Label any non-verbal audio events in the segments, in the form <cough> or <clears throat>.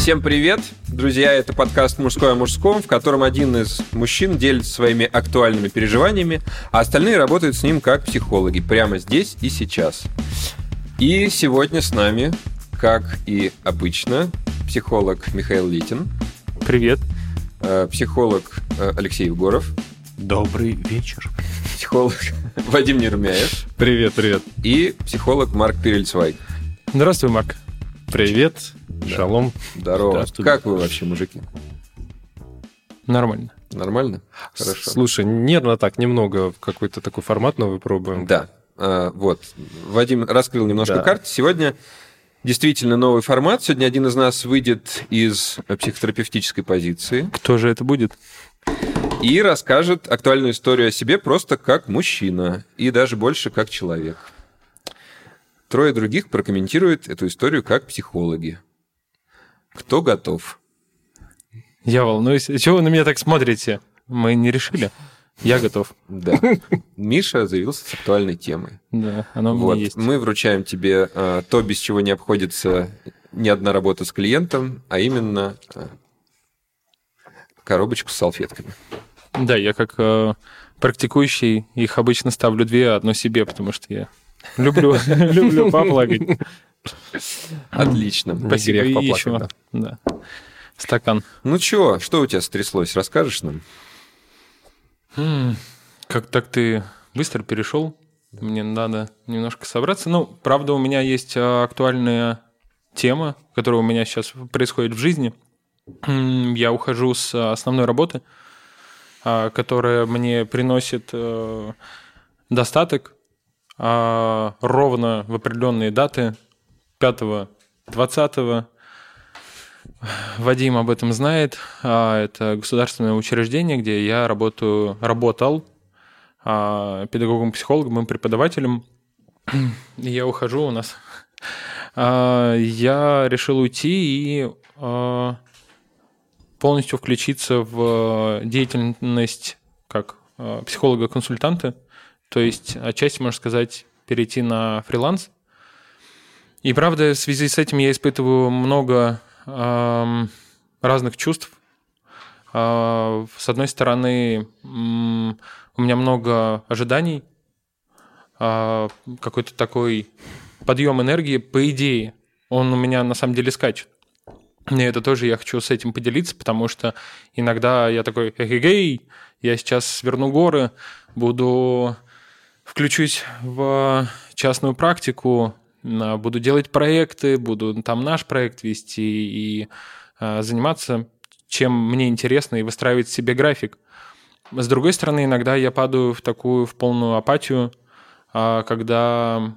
Всем привет, друзья! Это подкаст «Мужское о мужском», в котором один из мужчин делится своими актуальными переживаниями, а остальные работают с ним как психологи прямо здесь и сейчас. И сегодня с нами, как и обычно, психолог Михаил Литин. Привет. Э, психолог э, Алексей Егоров. Добрый вечер. Психолог <laughs> Вадим Нермяев. Привет, привет. И психолог Марк Перельцвай. Здравствуй, Марк. Привет. Да. Шалом. Здорово. Как вы вообще, мужики? Нормально. Нормально? Хорошо. Слушай, нервно так, немного какой-то такой формат новый пробуем. Да. А, вот. Вадим раскрыл немножко да. карт. Сегодня действительно новый формат. Сегодня один из нас выйдет из психотерапевтической позиции. Кто же это будет? И расскажет актуальную историю о себе просто как мужчина. И даже больше как человек. Трое других прокомментируют эту историю как психологи. Кто готов? Я волнуюсь. Чего вы на меня так смотрите? Мы не решили. Я готов. Да. Миша заявился с актуальной темой. Да, она у меня вот. есть. Мы вручаем тебе а, то, без чего не обходится ни одна работа с клиентом, а именно а, коробочку с салфетками. Да, я как а, практикующий их обычно ставлю две, одну себе, потому что я люблю, <laughs> люблю поплакать. Отлично. Спасибо. И еще, да. Стакан. Ну чего, что у тебя стряслось? Расскажешь нам? Как так ты быстро перешел? Мне надо немножко собраться. Ну, правда, у меня есть а, актуальная тема, которая у меня сейчас происходит в жизни. Я ухожу с основной работы, а, которая мне приносит э, достаток а, ровно в определенные даты 5 20 Вадим об этом знает. А, это государственное учреждение, где я работаю, работал а, педагогом-психологом и преподавателем. Я ухожу у нас. А, я решил уйти и полностью включиться в деятельность как психолога-консультанта. То есть отчасти, можно сказать, перейти на фриланс. И правда, в связи с этим я испытываю много э, разных чувств. Э, с одной стороны, э, у меня много ожиданий, э, какой-то такой подъем энергии, по идее, он у меня на самом деле скачет. И это тоже я хочу с этим поделиться, потому что иногда я такой, эгегей, я сейчас сверну горы, буду включусь в частную практику, буду делать проекты, буду там наш проект вести и а, заниматься чем мне интересно и выстраивать себе график. С другой стороны, иногда я падаю в такую в полную апатию, а, когда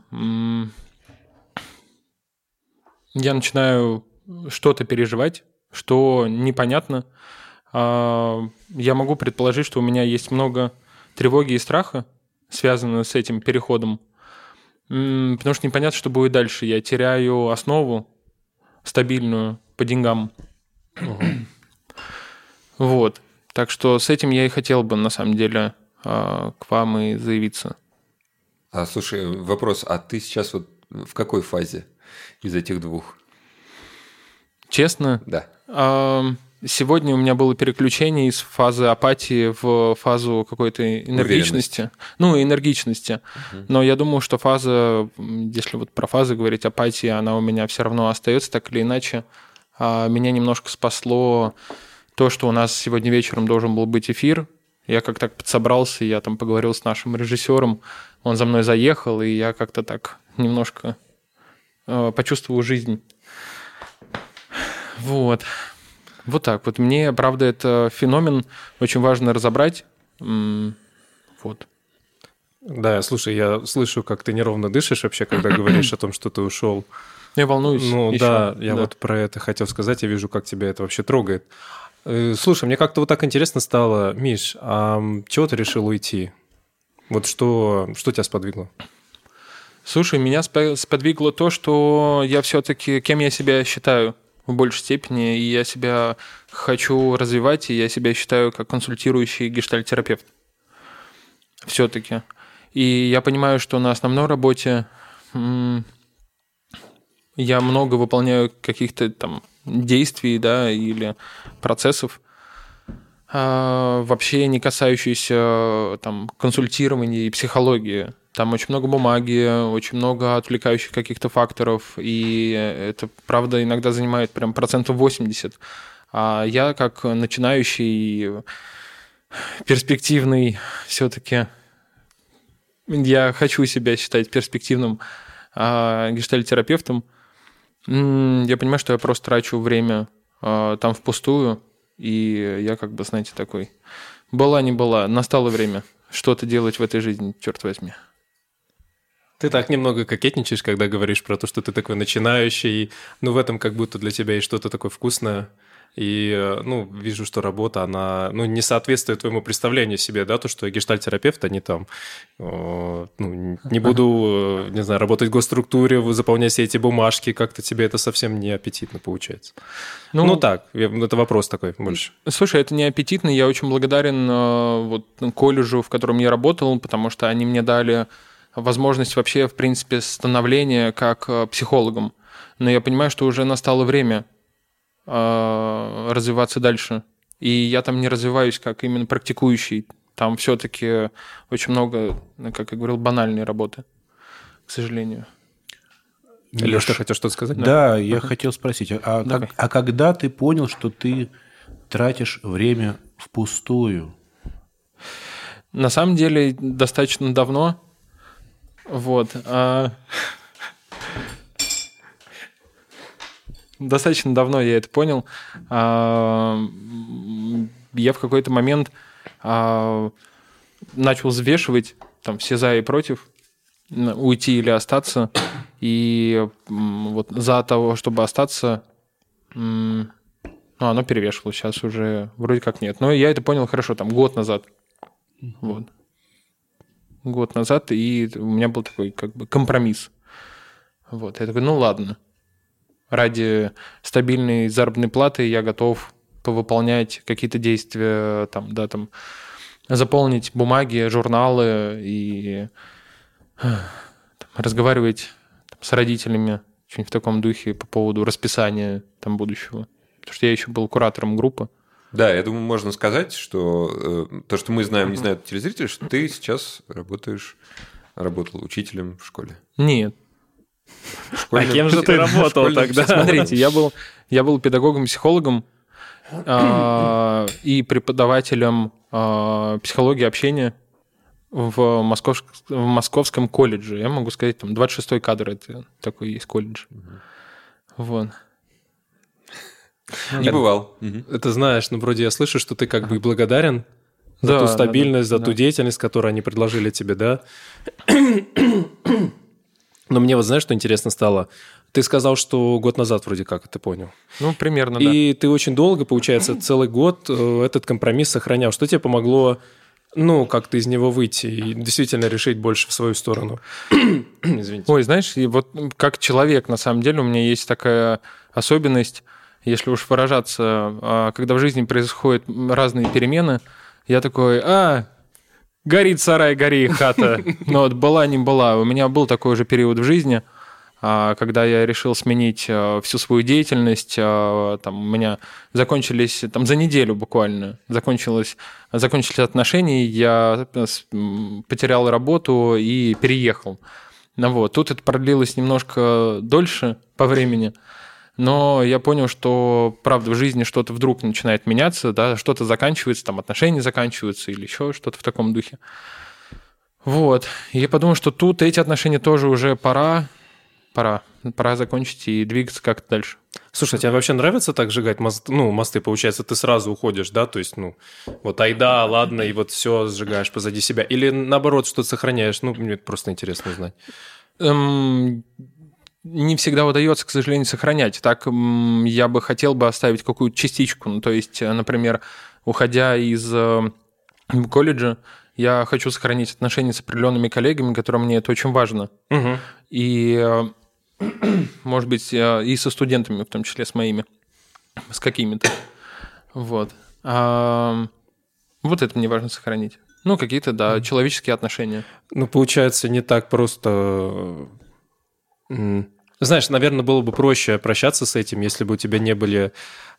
я начинаю что-то переживать, что непонятно. А, я могу предположить, что у меня есть много тревоги и страха, связанную с этим переходом Потому что непонятно, что будет дальше. Я теряю основу стабильную по деньгам. Вот. Так что с этим я и хотел бы, на самом деле, а, к вам и заявиться. А слушай, вопрос, а ты сейчас вот в какой фазе из этих двух? Честно? Да. Сегодня у меня было переключение из фазы апатии в фазу какой-то энергичности. Ну, энергичности. Угу. Но я думаю, что фаза, если вот про фазы говорить, апатии, она у меня все равно остается так или иначе. А меня немножко спасло то, что у нас сегодня вечером должен был быть эфир. Я как так подсобрался, я там поговорил с нашим режиссером, он за мной заехал, и я как-то так немножко э, почувствовал жизнь. Вот. Вот так вот. Мне, правда, это феномен очень важно разобрать. Вот. Да, слушай, я слышу, как ты неровно дышишь вообще, когда <clears throat> говоришь о том, что ты ушел. Я волнуюсь. Ну еще. да, я да. вот про это хотел сказать. Я вижу, как тебя это вообще трогает. Э, слушай, мне как-то вот так интересно стало, Миш, а чего ты решил уйти? Вот что, что тебя сподвигло? Слушай, меня сподвигло то, что я все-таки, кем я себя считаю в большей степени, и я себя хочу развивать, и я себя считаю как консультирующий гештальтерапевт. Все-таки. И я понимаю, что на основной работе я много выполняю каких-то там действий, да, или процессов, а, вообще не касающиеся там консультирования и психологии. Там очень много бумаги, очень много отвлекающих каких-то факторов, и это, правда, иногда занимает прям процентов 80. А я, как начинающий, перспективный все-таки, я хочу себя считать перспективным а, гештальтерапевтом, я понимаю, что я просто трачу время а, там впустую, и я как бы, знаете, такой, была не была, настало время что-то делать в этой жизни, черт возьми. Ты так немного кокетничаешь, когда говоришь про то, что ты такой начинающий, ну в этом как будто для тебя есть что-то такое вкусное. И, э, ну, вижу, что работа, она, ну, не соответствует твоему представлению себе, да, то, что гештальтерапевт, а не там, ну, не буду, э, не знаю, работать в госструктуре, заполнять все эти бумажки, как-то тебе это совсем не аппетитно получается. Ну, ну так, это вопрос такой больше. Слушай, это не аппетитно, я очень благодарен э, вот колледжу, в котором я работал, потому что они мне дали возможность вообще, в принципе, становления как психологом. Но я понимаю, что уже настало время э, развиваться дальше. И я там не развиваюсь как именно практикующий. Там все-таки очень много, ну, как я говорил, банальной работы, к сожалению. Леш, ты хотел что-то сказать? Да, да я uh-huh. хотел спросить, а, как, а когда ты понял, что ты тратишь время впустую? На самом деле, достаточно давно. Вот. А... достаточно давно я это понял. А, я в какой-то момент а, начал взвешивать там все за и против, уйти или остаться. И вот за того, чтобы остаться, ну, оно перевешивало. Сейчас уже вроде как нет. Но я это понял хорошо, там, год назад. Вот. Год назад, и у меня был такой как бы компромисс. Вот. Я такой, ну ладно ради стабильной заработной платы я готов повыполнять какие-то действия, там, да, там, заполнить бумаги, журналы и там, разговаривать там, с родителями в таком духе по поводу расписания там будущего. Потому что я еще был куратором группы. Да, я думаю, можно сказать, что э, то, что мы знаем, не знают телезрители, что ты сейчас работаешь, работал учителем в школе. Нет, а кем же ты <laughs> работал тогда? Смотрите, я был, я был педагогом-психологом э, <clears throat> и преподавателем э, психологии общения в, Московск, в Московском колледже. Я могу сказать, там 26-й кадр это такой есть колледж. Вот. Не бывал. Это знаешь, ну вроде я слышу, что ты как бы благодарен за ту стабильность, за ту деятельность, которую они предложили тебе, да? Но мне вот знаешь, что интересно стало? Ты сказал, что год назад вроде как, ты понял. Ну, примерно, да. И ты очень долго, получается, целый год э, этот компромисс сохранял. Что тебе помогло, ну, как-то из него выйти и действительно решить больше в свою сторону? Извините. Ой, знаешь, и вот как человек, на самом деле, у меня есть такая особенность, если уж выражаться, а, когда в жизни происходят разные перемены, я такой, а, Горит сарай, гори хата. <laughs> Но вот была не была. У меня был такой же период в жизни, а, когда я решил сменить а, всю свою деятельность. Там у меня закончились, там за неделю буквально, закончилось, закончились отношения, я потерял работу и переехал. Ну вот, тут это продлилось немножко дольше по времени но я понял, что, правда, в жизни что-то вдруг начинает меняться, да, что-то заканчивается, там отношения заканчиваются или еще что-то в таком духе. Вот. И я подумал, что тут эти отношения тоже уже пора, пора, пора закончить и двигаться как-то дальше. Слушай, а тебе вообще нравится так сжигать мост, ну, мосты? Получается, ты сразу уходишь, да? То есть, ну, вот айда, ладно, и вот все сжигаешь позади себя. Или наоборот, что-то сохраняешь? Ну, мне просто интересно узнать. Эм, не всегда удается, к сожалению, сохранять. Так я бы хотел бы оставить какую-то частичку. Ну, то есть, э, например, уходя из э, колледжа, я хочу сохранить отношения с определенными коллегами, которым мне это очень важно. Угу. И, э, <clears throat> может быть, и со студентами, в том числе с моими, с какими-то. Вот. А, вот это мне важно сохранить. Ну, какие-то, да, человеческие отношения. Ну, получается, не так просто Знаешь, наверное, было бы проще прощаться с этим, если бы у тебя не были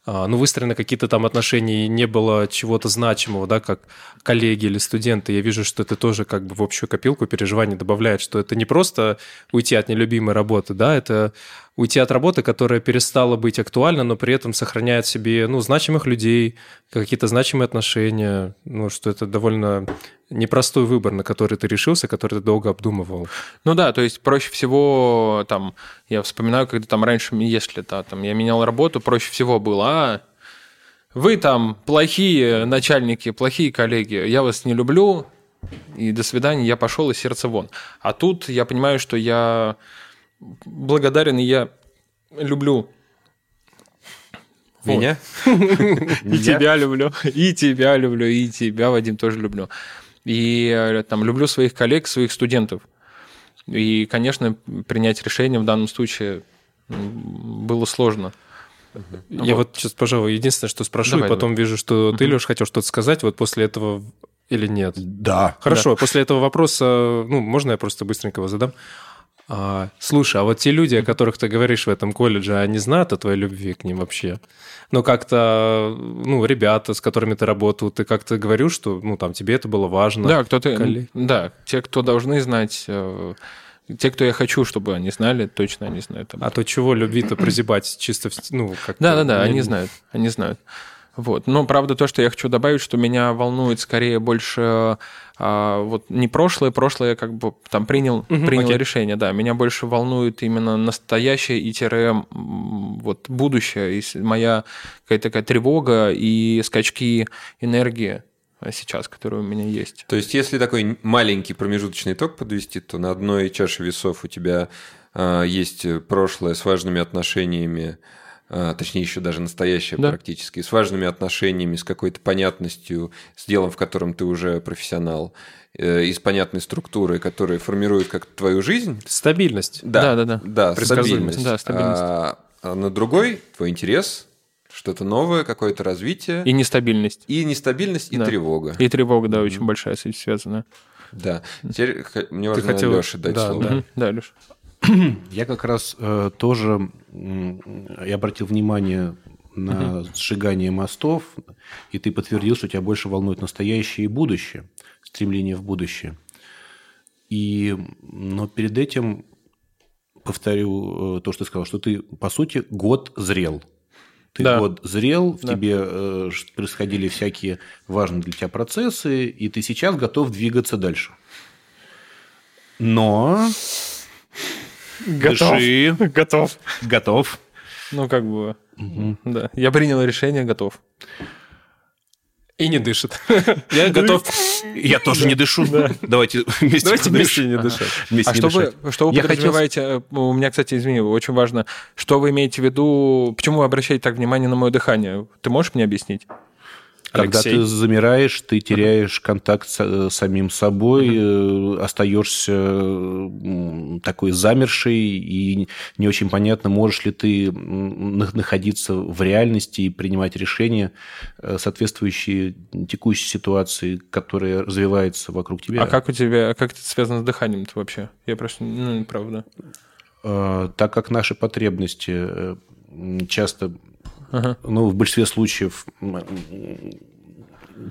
ну, выстроены какие-то там отношения, и не было чего-то значимого, да, как коллеги или студенты, я вижу, что это тоже как бы в общую копилку переживаний добавляет, что это не просто уйти от нелюбимой работы, да, это уйти от работы, которая перестала быть актуальна, но при этом сохраняет себе, ну, значимых людей, какие-то значимые отношения, ну, что это довольно непростой выбор, на который ты решился, который ты долго обдумывал. Ну да, то есть проще всего, там, я вспоминаю, когда там раньше, если да, там, я менял работу, проще всего было, а, вы там плохие начальники, плохие коллеги, я вас не люблю, и до свидания, я пошел, и сердце вон. А тут я понимаю, что я благодарен, и я люблю меня? <laughs> И тебя люблю, и тебя люблю, и тебя, Вадим, тоже люблю. И э, там люблю своих коллег, своих студентов. И, конечно, принять решение в данном случае было сложно. Я вот. вот сейчас, пожалуй, единственное, что спрошу, давай, и потом давай. вижу, что ты, Леш, хотел что-то сказать вот после этого или нет? Да. Хорошо, да. после этого вопроса, ну, можно я просто быстренько его задам? А, слушай, а вот те люди, о которых ты говоришь в этом колледже, они знают о твоей любви к ним вообще? Ну, как-то, ну, ребята, с которыми ты работал, ты как-то говорил, что, ну, там, тебе это было важно? Да, кто-то, коллег... да, те, кто должны знать, э, те, кто я хочу, чтобы они знали, точно они знают. А то чего любви-то прозябать чисто, в, ну, как Да-да-да, они знают, они знают. Вот. Но правда то, что я хочу добавить, что меня волнует скорее больше а, вот не прошлое, прошлое как бы там принял, угу, принял окей. решение, да. Меня больше волнует именно настоящее и тире вот будущее, и моя какая-то такая тревога и скачки энергии сейчас, которые у меня есть. То есть, если такой маленький промежуточный итог подвести, то на одной чаше весов у тебя а, есть прошлое с важными отношениями, а, точнее еще даже настоящее да. практически, с важными отношениями, с какой-то понятностью, с делом, в котором ты уже профессионал, э, и с понятной структурой, которая формирует как твою жизнь. Стабильность. Да, да, да. Да, да стабильность. Да, стабильность. А, а на другой твой интерес, что-то новое, какое-то развитие. И нестабильность. И нестабильность, и да. тревога. И тревога, да, mm-hmm. очень большая с этим связана. Да. Теперь мне важно хотел... Леше дать да, слово. Да, да Леша. Я как раз э, тоже я обратил внимание на угу. сжигание мостов, и ты подтвердил, что тебя больше волнует настоящее и будущее, стремление в будущее. И, но перед этим повторю э, то, что ты сказал, что ты, по сути, год зрел. Ты да. год зрел, в да. тебе э, происходили всякие важные для тебя процессы, и ты сейчас готов двигаться дальше. Но Готов. Дыши. Готов. Готов. Ну, как бы, угу. да. Я принял решение, готов. И не дышит. Я готов. Я тоже не дышу. Давайте <laughs> вместе Давайте вместе не дышать. А что вы, что вы подразумеваете? Э, у меня, кстати, извини, очень важно. Что вы имеете в виду? Почему вы обращаете так внимание на мое дыхание? Ты можешь мне объяснить? Когда Алексей. ты замираешь, ты теряешь контакт с э, самим собой, uh-huh. остаешься такой замерший, и не очень понятно, можешь ли ты находиться в реальности и принимать решения, э, соответствующие текущей ситуации, которая развивается вокруг тебя. А как у тебя, как это связано с дыханием вообще? Я просто, ну, правда. Так как наши потребности часто ага. ну, в большинстве случаев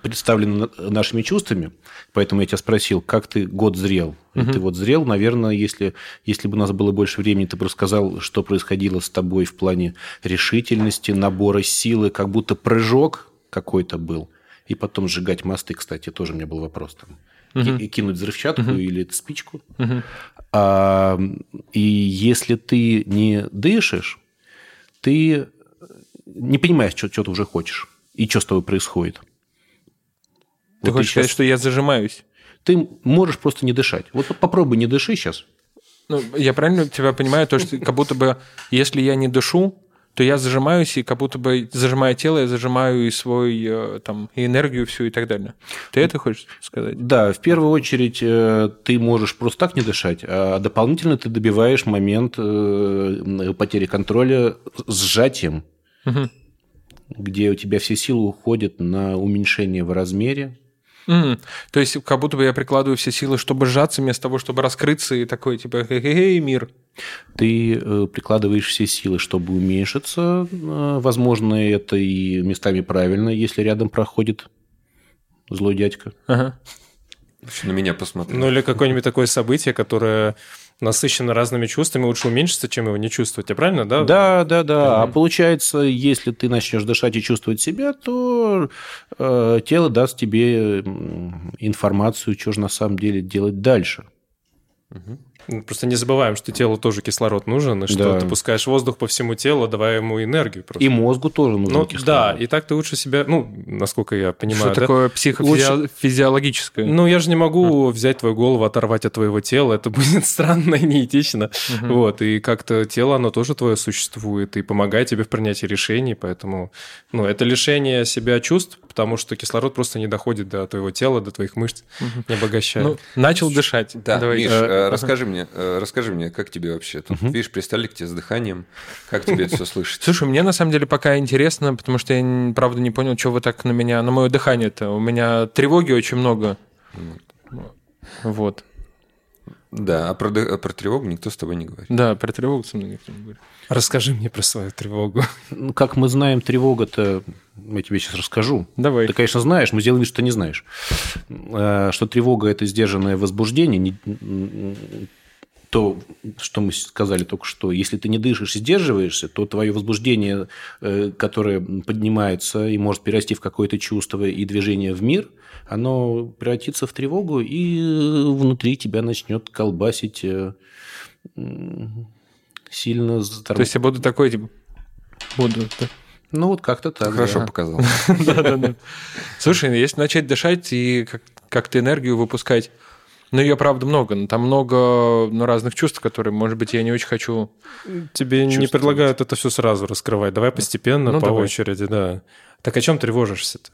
представлены нашими чувствами, поэтому я тебя спросил, как ты год зрел? Угу. Ты вот зрел, наверное, если, если бы у нас было больше времени, ты бы рассказал, что происходило с тобой в плане решительности, набора силы, как будто прыжок какой-то был. И потом сжигать мосты, кстати, тоже у меня был вопрос. Там. Угу. И кинуть взрывчатку угу. или спичку. Угу. А, и если ты не дышишь, ты не понимаешь, что, что ты уже хочешь и что с тобой происходит. Ты вот хочешь сейчас... сказать, что я зажимаюсь? Ты можешь просто не дышать. Вот попробуй не дыши сейчас. Ну, я правильно тебя понимаю, то, что как будто бы, если я не дышу, то я зажимаюсь, и как будто бы зажимая тело, я зажимаю и свой э, там и энергию всю и так далее. Ты это хочешь сказать? Да, в первую очередь э, ты можешь просто так не дышать, а дополнительно ты добиваешь момент э, потери контроля сжатием угу. где у тебя все силы уходят на уменьшение в размере, М, То есть, как будто бы я прикладываю все силы, чтобы сжаться, вместо того, чтобы раскрыться и такой, типа, хе-хе, мир. Ты э, прикладываешь все силы, чтобы уменьшиться. Э, Возможно, это и местами правильно, если рядом проходит злой дядька. Ага. Вообще На меня посмотри. Ну или какое-нибудь такое событие, которое насыщено разными чувствами, лучше уменьшиться, чем его не чувствовать. Я правильно, да? Да, да, да. А получается, если ты начнешь дышать и чувствовать себя, то э, тело даст тебе информацию, что же на самом деле делать дальше. Ну, Просто не забываем, что телу тоже кислород нужен, и что Да. ты пускаешь воздух по всему телу, давая ему энергию. Просто. И мозгу тоже нужен ну, кислород. да, и так ты лучше себя, ну, насколько я понимаю, Что да? такое психофизиологическое? Ну, я же не могу взять твою голову, оторвать от твоего тела. Это <laughs> будет странно и неэтично. Вот, и как-то тело, оно тоже твое существует и помогает тебе в принятии решений. Поэтому, ну, это лишение себя чувств, потому что кислород просто не доходит до твоего тела, до твоих мышц, не обогащает. Ну, начал дышать. Да, Давай. Миш, э, расскажи мне, э, расскажи мне, как тебе вообще? Тут, видишь, пристали к тебе с дыханием. Как тебе это все слышится? Слушай, мне на самом деле пока интересно, потому что я, правда, не понял, что вы так на меня, на мое дыхание-то. У меня тревоги очень много. Вот. Да, а про, а про тревогу никто с тобой не говорит. Да, про тревогу со мной никто не говорит. Расскажи мне про свою тревогу. Ну, Как мы знаем, тревога-то... Я тебе сейчас расскажу. Давай. Ты, конечно, знаешь, мы сделаем вид, что не знаешь. Э, Что тревога – это сдержанное возбуждение, то, что мы сказали только что, если ты не дышишь и сдерживаешься, то твое возбуждение, э, которое поднимается и может перерасти в какое-то чувство и движение в мир, оно превратится в тревогу и э, внутри тебя начнет колбасить э, сильно То есть я буду такой, типа, буду. да. Ну, вот как-то так. Хорошо да. показал. <laughs> Слушай, ну, если начать дышать и как- как-то энергию выпускать, ну, ее, правда, много. но Там много ну, разных чувств, которые, может быть, я не очень хочу. Тебе не предлагают это все сразу раскрывать. Давай постепенно, Ну, по давай. очереди, да. Так о чем тревожишься-то?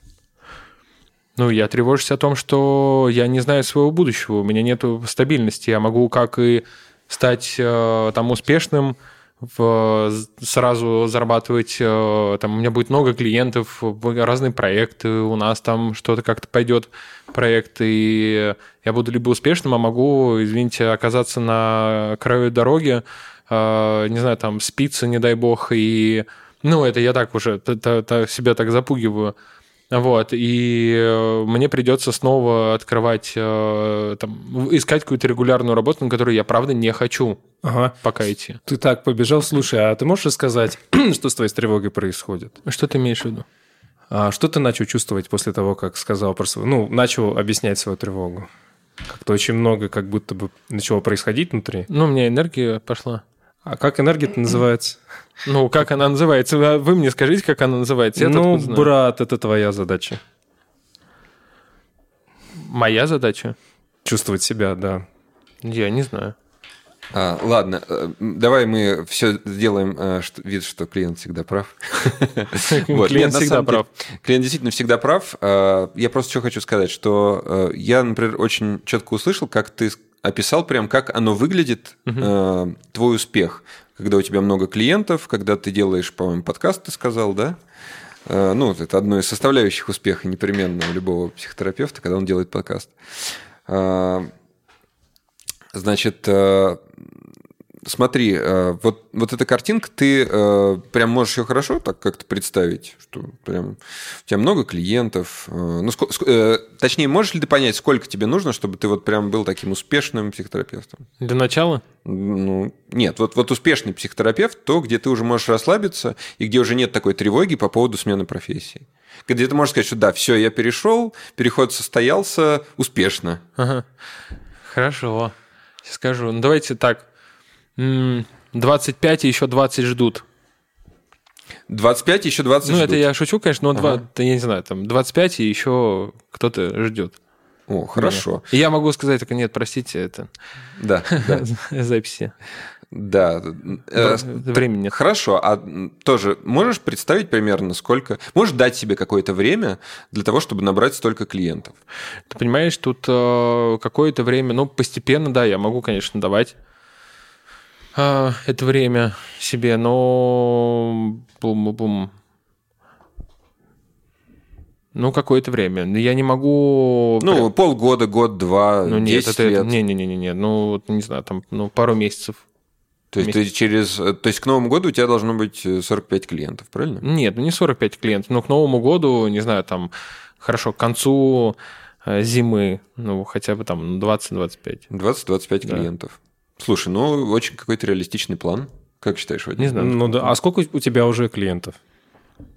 Ну, я тревожусь о том, что я не знаю своего будущего, у меня нет стабильности. Я могу как и стать э, там успешным, в, сразу зарабатывать, э, там у меня будет много клиентов, разные проекты, у нас там что-то как-то пойдет проект, и я буду либо успешным, а могу, извините, оказаться на краю дороги, э, не знаю, там спиться, не дай бог, и ну, это я так уже т- т- себя так запугиваю. Вот, и э, мне придется снова открывать, э, там, искать какую-то регулярную работу, на которую я, правда, не хочу Ага. пока идти. Ты так побежал. Слушай, а ты можешь рассказать, <clears throat> что с твоей тревогой происходит? Что ты имеешь в виду? А что ты начал чувствовать после того, как сказал про свою... Ну, начал объяснять свою тревогу? Как-то очень много как будто бы начало происходить внутри. Ну, у меня энергия пошла. А как энергия-то называется? Ну, как она называется? Вы- мне скажите, как она называется. Я ну, брат, это твоя задача. Моя задача? Чувствовать себя, да. Я не знаю. А, ладно, э, давай мы все сделаем э, что- вид, что клиент всегда прав. <laughs> Вот, Клиент всегда прав. Клиент действительно всегда прав. Э, Я просто что хочу сказать, что э, я, например, очень четко услышал, как ты описал прям, как оно выглядит, э, твой успех, когда у тебя много клиентов, когда ты делаешь, по-моему, подкаст, ты сказал, да? Э, Ну, это одно из составляющих успеха непременно у любого психотерапевта, когда он делает подкаст. Э, Значит, э, смотри, э, вот, вот эта картинка, ты э, прям можешь ее хорошо так как-то представить, что прям у тебя много клиентов. э, Ну, ск- точнее, можешь ли ты понять, сколько тебе нужно, чтобы ты вот прям был таким успешным психотерапевтом? Для начала? Ну, нет, вот, вот успешный психотерапевт, то, где ты уже можешь расслабиться и где уже нет такой тревоги по поводу смены профессии. Где ты можешь сказать, что да, все, я перешел, переход состоялся успешно. Ага. Хорошо. Скажу. Ну, давайте так. М, 25 и еще 20 ждут. 25, еще 20 ну, ждут. это я шучу, конечно, но Ага. да я не знаю, там 25 и еще кто-то ждет. О, хорошо. И я могу сказать только нет, простите, это Да, да, <laughs> записи. да. Э, Времени нет. Хорошо, а тоже можешь представить примерно сколько? Можешь дать себе какое-то время для того, чтобы набрать столько клиентов? Ты понимаешь, тут э, какое-то время, ну, постепенно, да, я могу, конечно, давать э, это время себе, но бум-бум. Ну, какое-то время. Я не могу... Ну, прям- полгода, год-два, ну нет, 10 это... лет. Не-не-не, ну, вот, не знаю, там, ну, пару месяцев. То есть ты через... э, То есть к Новому году у тебя должно быть э, 45 клиентов, правильно? Нет, ну не 45 клиентов, но к Новому году, не знаю, там, хорошо, к концу э, зимы, ну, хотя бы там 20-25. 20-25 Да. клиентов. Слушай, ну, очень какой-то реалистичный план. Как считаешь, Вадим? Не знаю. Ну да. А сколько у тебя уже клиентов?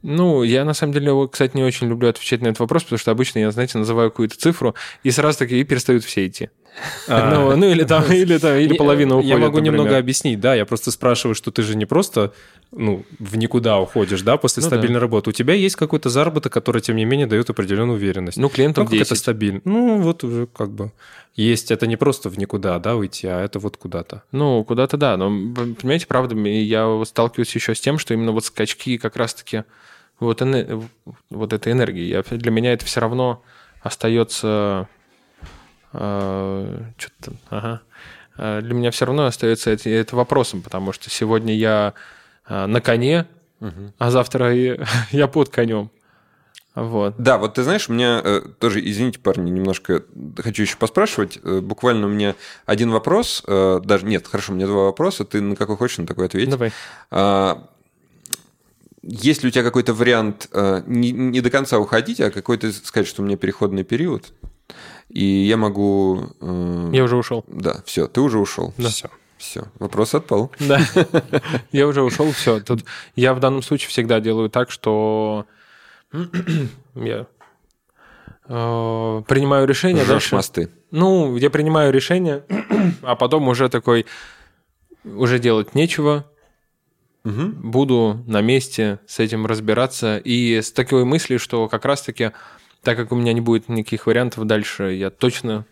Ну, я на самом деле, вот, кстати, не очень люблю отвечать на этот вопрос, потому что обычно я, знаете, называю какую-то цифру, и сразу таки и перестают все идти. Ну, ну, или там, <laughs> или там, или половина уходит. Я могу например. немного объяснить, да. Я просто спрашиваю, что ты же не просто ну, в никуда уходишь, да, после Ну да. стабильной работы. У тебя есть какой-то заработок, который, тем не менее, дает определенную уверенность. Ну, клиентов Ну, как это 10. стабильно. Ну, вот уже как бы есть. Это не просто в никуда, да, уйти, а это вот куда-то. Ну, куда-то да. Но, понимаете, правда, я сталкиваюсь еще с тем, что именно вот скачки как раз-таки вот, вот этой энергии. Я, для меня это все равно остается... что-то там, ага. Э, Для меня все равно остается это, это вопросом, потому что сегодня я э, на коне, а завтра <laughs> я, под конем. Вот. Да, вот ты знаешь, у меня э, тоже, извините, парни, немножко хочу еще поспрашивать. Э, буквально у меня один вопрос, э, даже нет, хорошо, у меня два вопроса, ты на какой хочешь, на такой ответь. Давай. А, есть ли у тебя какой-то вариант не, не до конца уходить, а какой-то сказать, что у меня переходный период, и я могу... э, Я уже ушел. Да, все, ты уже ушел. Да. Все. Все, вопрос отпал. Да. <laughs> Я уже ушел, все. Тут я в данном случае всегда делаю так, что <clears throat> я э, принимаю решение Жжёшь дальше. мосты. Ну, я принимаю решение, <clears throat> а потом уже такой уже делать нечего. Буду на месте с этим разбираться. И с такой мыслью, что как раз-таки, так как у меня не будет никаких вариантов дальше, я точно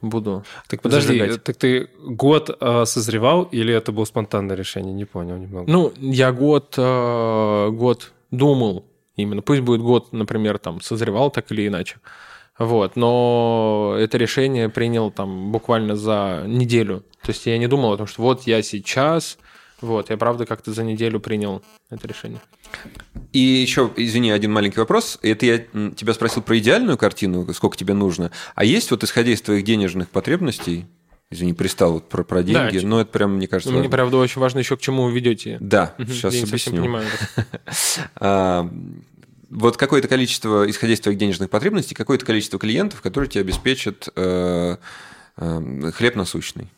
буду Так подожди, зажигать. так ты год э, созревал или это было спонтанное решение? Не понял немного. Ну, я год, э, год думал именно. Пусть будет год, например, там созревал так или иначе. Вот, но это решение принял там буквально за неделю. То есть я не думал о том, что вот я сейчас, вот, я правда как-то за неделю принял это решение. И еще, извини, один маленький вопрос. Это я тебя спросил про идеальную картину, сколько тебе нужно. А есть вот исходя из твоих денежных потребностей, извини, пристал вот про, про деньги, ч- но это прям, мне кажется, Мне, важно. правда, очень важно еще, к чему вы ведете. Да, Мгм, сейчас я объясню. понимаю. <laughs> А, вот какое-то количество, исходя из твоих денежных потребностей, какое-то количество клиентов, которые тебе обеспечат э, э, хлеб насущный.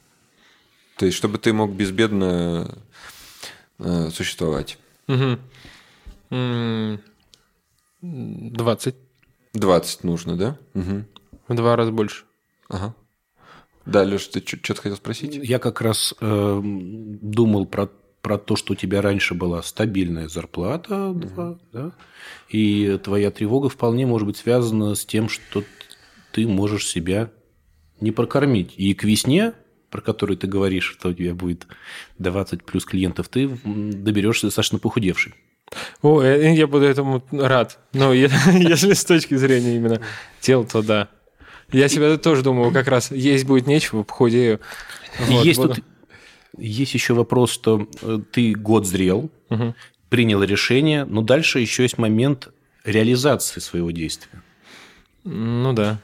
То есть, чтобы ты мог безбедно э, существовать. М, 20. 20 нужно, да? Мгм. В два раза больше. Ага. Да, Леш, ты что-то хотел спросить? Я как раз э, думал про, про то, что у тебя раньше была стабильная зарплата, два, да, и твоя тревога вполне может быть связана с тем, что ты можешь себя не прокормить. И к весне, про которую ты говоришь, что у тебя будет 20 плюс клиентов, ты доберешься достаточно похудевший. О, э, я буду этому рад. <laughs> Но е- если с точки зрения именно тела, то да. Я себя тоже думаю, как раз есть будет нечего, похудею. Вот, есть буду. тут есть еще вопрос, что э, ты год зрел, принял решение, но дальше еще есть момент реализации своего действия. Ну да.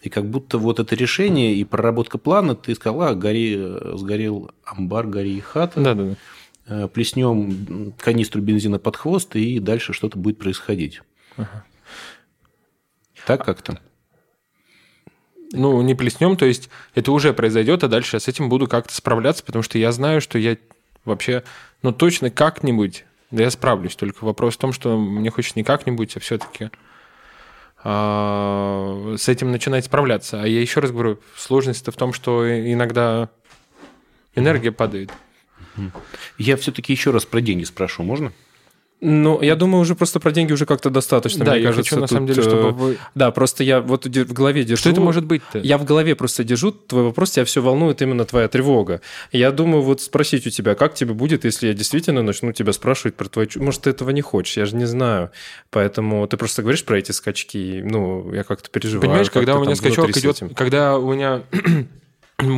И как будто вот это решение и проработка плана, ты сказал, а, гори, э, сгорел амбар, гори и хата, Да, да, да. э, плеснем канистру бензина под хвост, и дальше что-то будет происходить. Так как-то? Ну, не плеснем, то есть это уже произойдет, а дальше я с этим буду как-то справляться, потому что я знаю, что я вообще, ну, точно как-нибудь, да я справлюсь. Только вопрос в том, что мне хочется не как-нибудь, а все-таки с этим начинать справляться. А я еще раз говорю, сложность-то в том, что иногда энергия падает. Я все-таки еще раз про деньги спрошу, можно? Ну, я думаю, уже просто про деньги уже как-то достаточно. да, мне я кажется, хочу, на самом тут, деле, чтобы э, вы... Да, просто я вот в голове держу... Что это может быть-то? Я в голове просто держу твой вопрос, тебя все волнует именно твоя тревога. Я думаю, вот спросить у тебя, как тебе будет, если я действительно начну тебя спрашивать про твои... Может, ты этого не хочешь, я же не знаю. Поэтому ты просто говоришь про эти скачки, ну, я как-то переживаю. Понимаешь, как когда у меня скачок идет, когда у меня,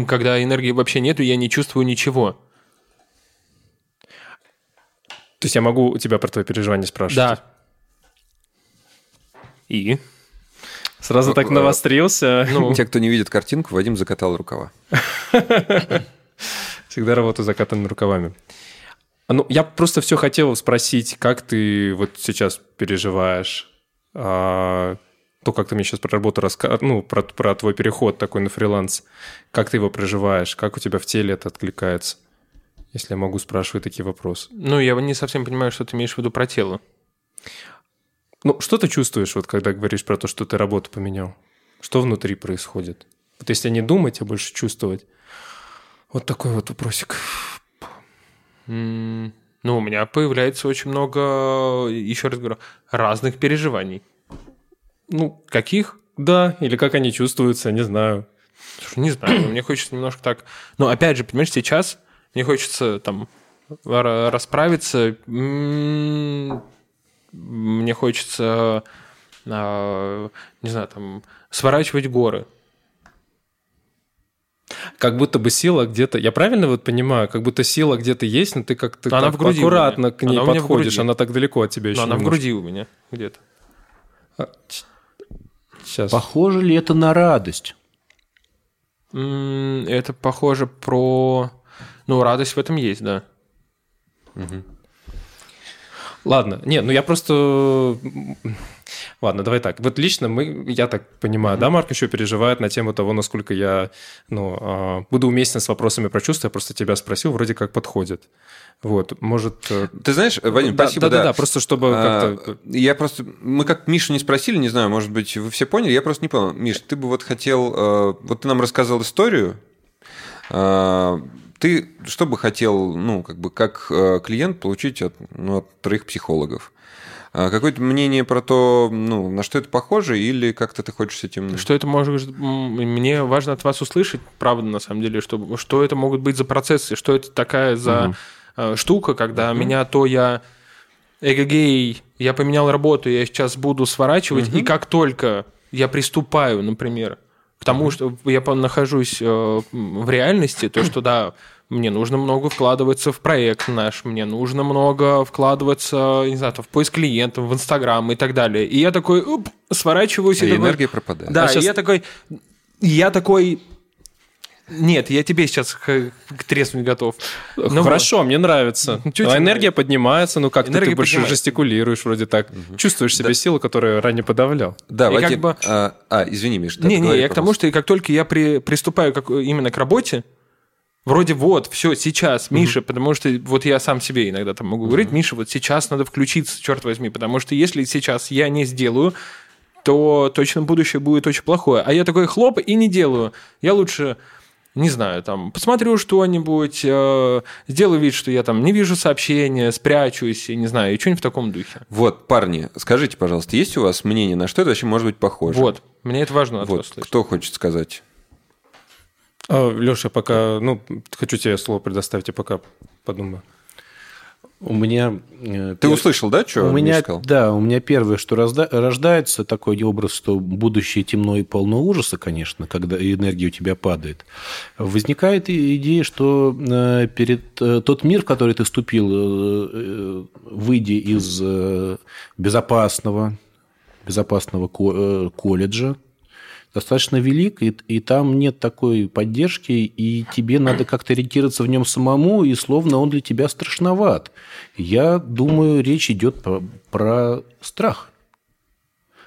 когда энергии вообще нету, я не чувствую ничего. То есть я могу у тебя про твои переживания спрашивать? Да. И? Сразу Ну, так э, навострился. Ну, Те, кто не видит картинку, Вадим закатал рукава. <laughs> Всегда работаю закатанными рукавами. А, Ну, я просто все хотел спросить, как ты вот сейчас переживаешь а, то, как ты мне сейчас про работу рассказываешь, ну, про, про твой переход такой на фриланс. Как ты его проживаешь? Как у тебя в теле это откликается? Если я могу спрашивать такие вопросы. ну, я не совсем понимаю, что ты имеешь в виду про тело. Ну, что ты чувствуешь, вот когда говоришь про то, что ты работу поменял? Что внутри происходит? Вот если не думать, а больше чувствовать. Вот такой вот вопросик. Ну, у меня появляется очень много, еще раз говорю, разных переживаний. Ну, Каких? да, или как они чувствуются, не знаю. Слушай, Не знаю, мне хочется немножко так... Но опять же, понимаешь, сейчас мне хочется там ра- расправиться. Мне хочется, а, не знаю, там, сворачивать горы. Как будто бы сила где-то... Я правильно вот понимаю? Как будто сила где-то есть, но ты как-то Она так в груди у аккуратно меня. к ней Она у меня в подходишь. груди. Она так далеко от тебя еще Но она в немножко. груди у меня где-то. Сейчас. Похоже ли это на радость? Это похоже про... Ну, радость в этом есть, да. Ладно, не, ну я просто... Ладно, давай так. Вот лично мы, я так понимаю, да, Марк еще переживает на тему того, насколько я ну, а, буду уместен с вопросами про чувства. Я просто тебя спросил, вроде как подходит. Вот, может... э, Ты знаешь, Вадим, да, спасибо. Да, да, да, просто чтобы А, как-то... Я просто... Мы как Мишу не спросили, не знаю, может быть, вы все поняли, я просто не понял. Миш, ты бы вот хотел... э, Вот ты нам рассказал историю. Ты что бы хотел, ну, как бы, как э, клиент получить от, ну, от троих психологов? А Какое-то мнение про то, ну, на что это похоже, или как-то ты хочешь с этим... Что это может... Мне важно от вас услышать, правда, на самом деле, что, что это могут быть за процессы, что это такая за э, штука, когда меня то я эгегей, я поменял работу, я сейчас буду сворачивать, и как только я приступаю, например, к тому, что я нахожусь э, в реальности, то, что да, мне нужно много вкладываться в проект наш, мне нужно много вкладываться, не знаю, там, в поиск клиентов, в Инстаграм и так далее. И я такой, уп, сворачиваюсь И и такой, энергия пропадает. да, А щас- и я такой... Я такой... Нет, я тебе сейчас треснуть готов. Ну Хорошо, мне нравится. Ну, чё А энергия поднимается, ну как Энергия ты больше поднимается. жестикулируешь вроде так. Чувствуешь себе силу, которую ранее подавлял. Да, И Вадим... как бы- а, а, извини, Миш, да, Не, не, я к тому, что и как только я при, приступаю как, именно к работе, вроде вот, все, сейчас, Миша, потому что вот я сам себе иногда там могу говорить, Миша, вот сейчас надо включиться, черт возьми, потому что если сейчас я не сделаю, то точно будущее будет очень плохое. А я такой хлоп и не делаю. Я лучше не знаю, там, посмотрю что-нибудь, э, сделаю вид, что я там не вижу сообщения, спрячусь, я не знаю, и что-нибудь в таком духе. Вот, парни, скажите, пожалуйста, есть у вас мнение, на что это вообще может быть похоже? Вот, мне это важно от Вот, вас слышать. кто хочет сказать? Леша, пока, ну, хочу тебе слово предоставить, я пока подумаю. У меня... э, Ты пер- услышал, да, что у меня, сказал? да, у меня первое, что разда- рождается такой образ, что будущее темно и полно ужаса, конечно, когда энергия у тебя падает. Возникает идея, что э, перед э, тот мир, в который ты вступил, э, выйдя из безопасного, безопасного ко- колледжа, достаточно велик, и, и там нет такой поддержки, и тебе надо как-то ориентироваться в нем самому, и словно он для тебя страшноват. Я думаю, речь идет про, про страх.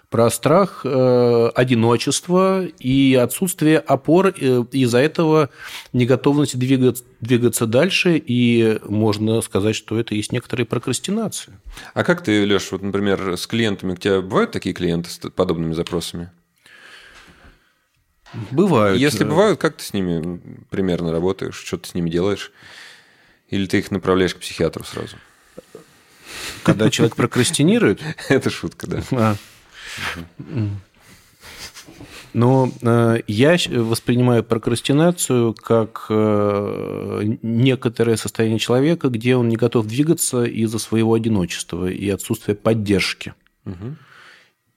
Про страх э, одиночества и отсутствие опор, э, из-за этого неготовность двигаться, двигаться дальше, и можно сказать, что это есть некоторая прокрастинация. А как ты, Леш, вот, например, с клиентами, у тебя бывают такие клиенты с подобными запросами? Бывают. Если бывают, как ты с ними примерно работаешь, что ты с ними делаешь? Или ты их направляешь к психиатру сразу? Когда человек прокрастинирует, <laughs> Это шутка, да. А. Но э, я воспринимаю прокрастинацию как э, некоторое состояние человека, где он не готов двигаться из-за своего одиночества и отсутствия поддержки.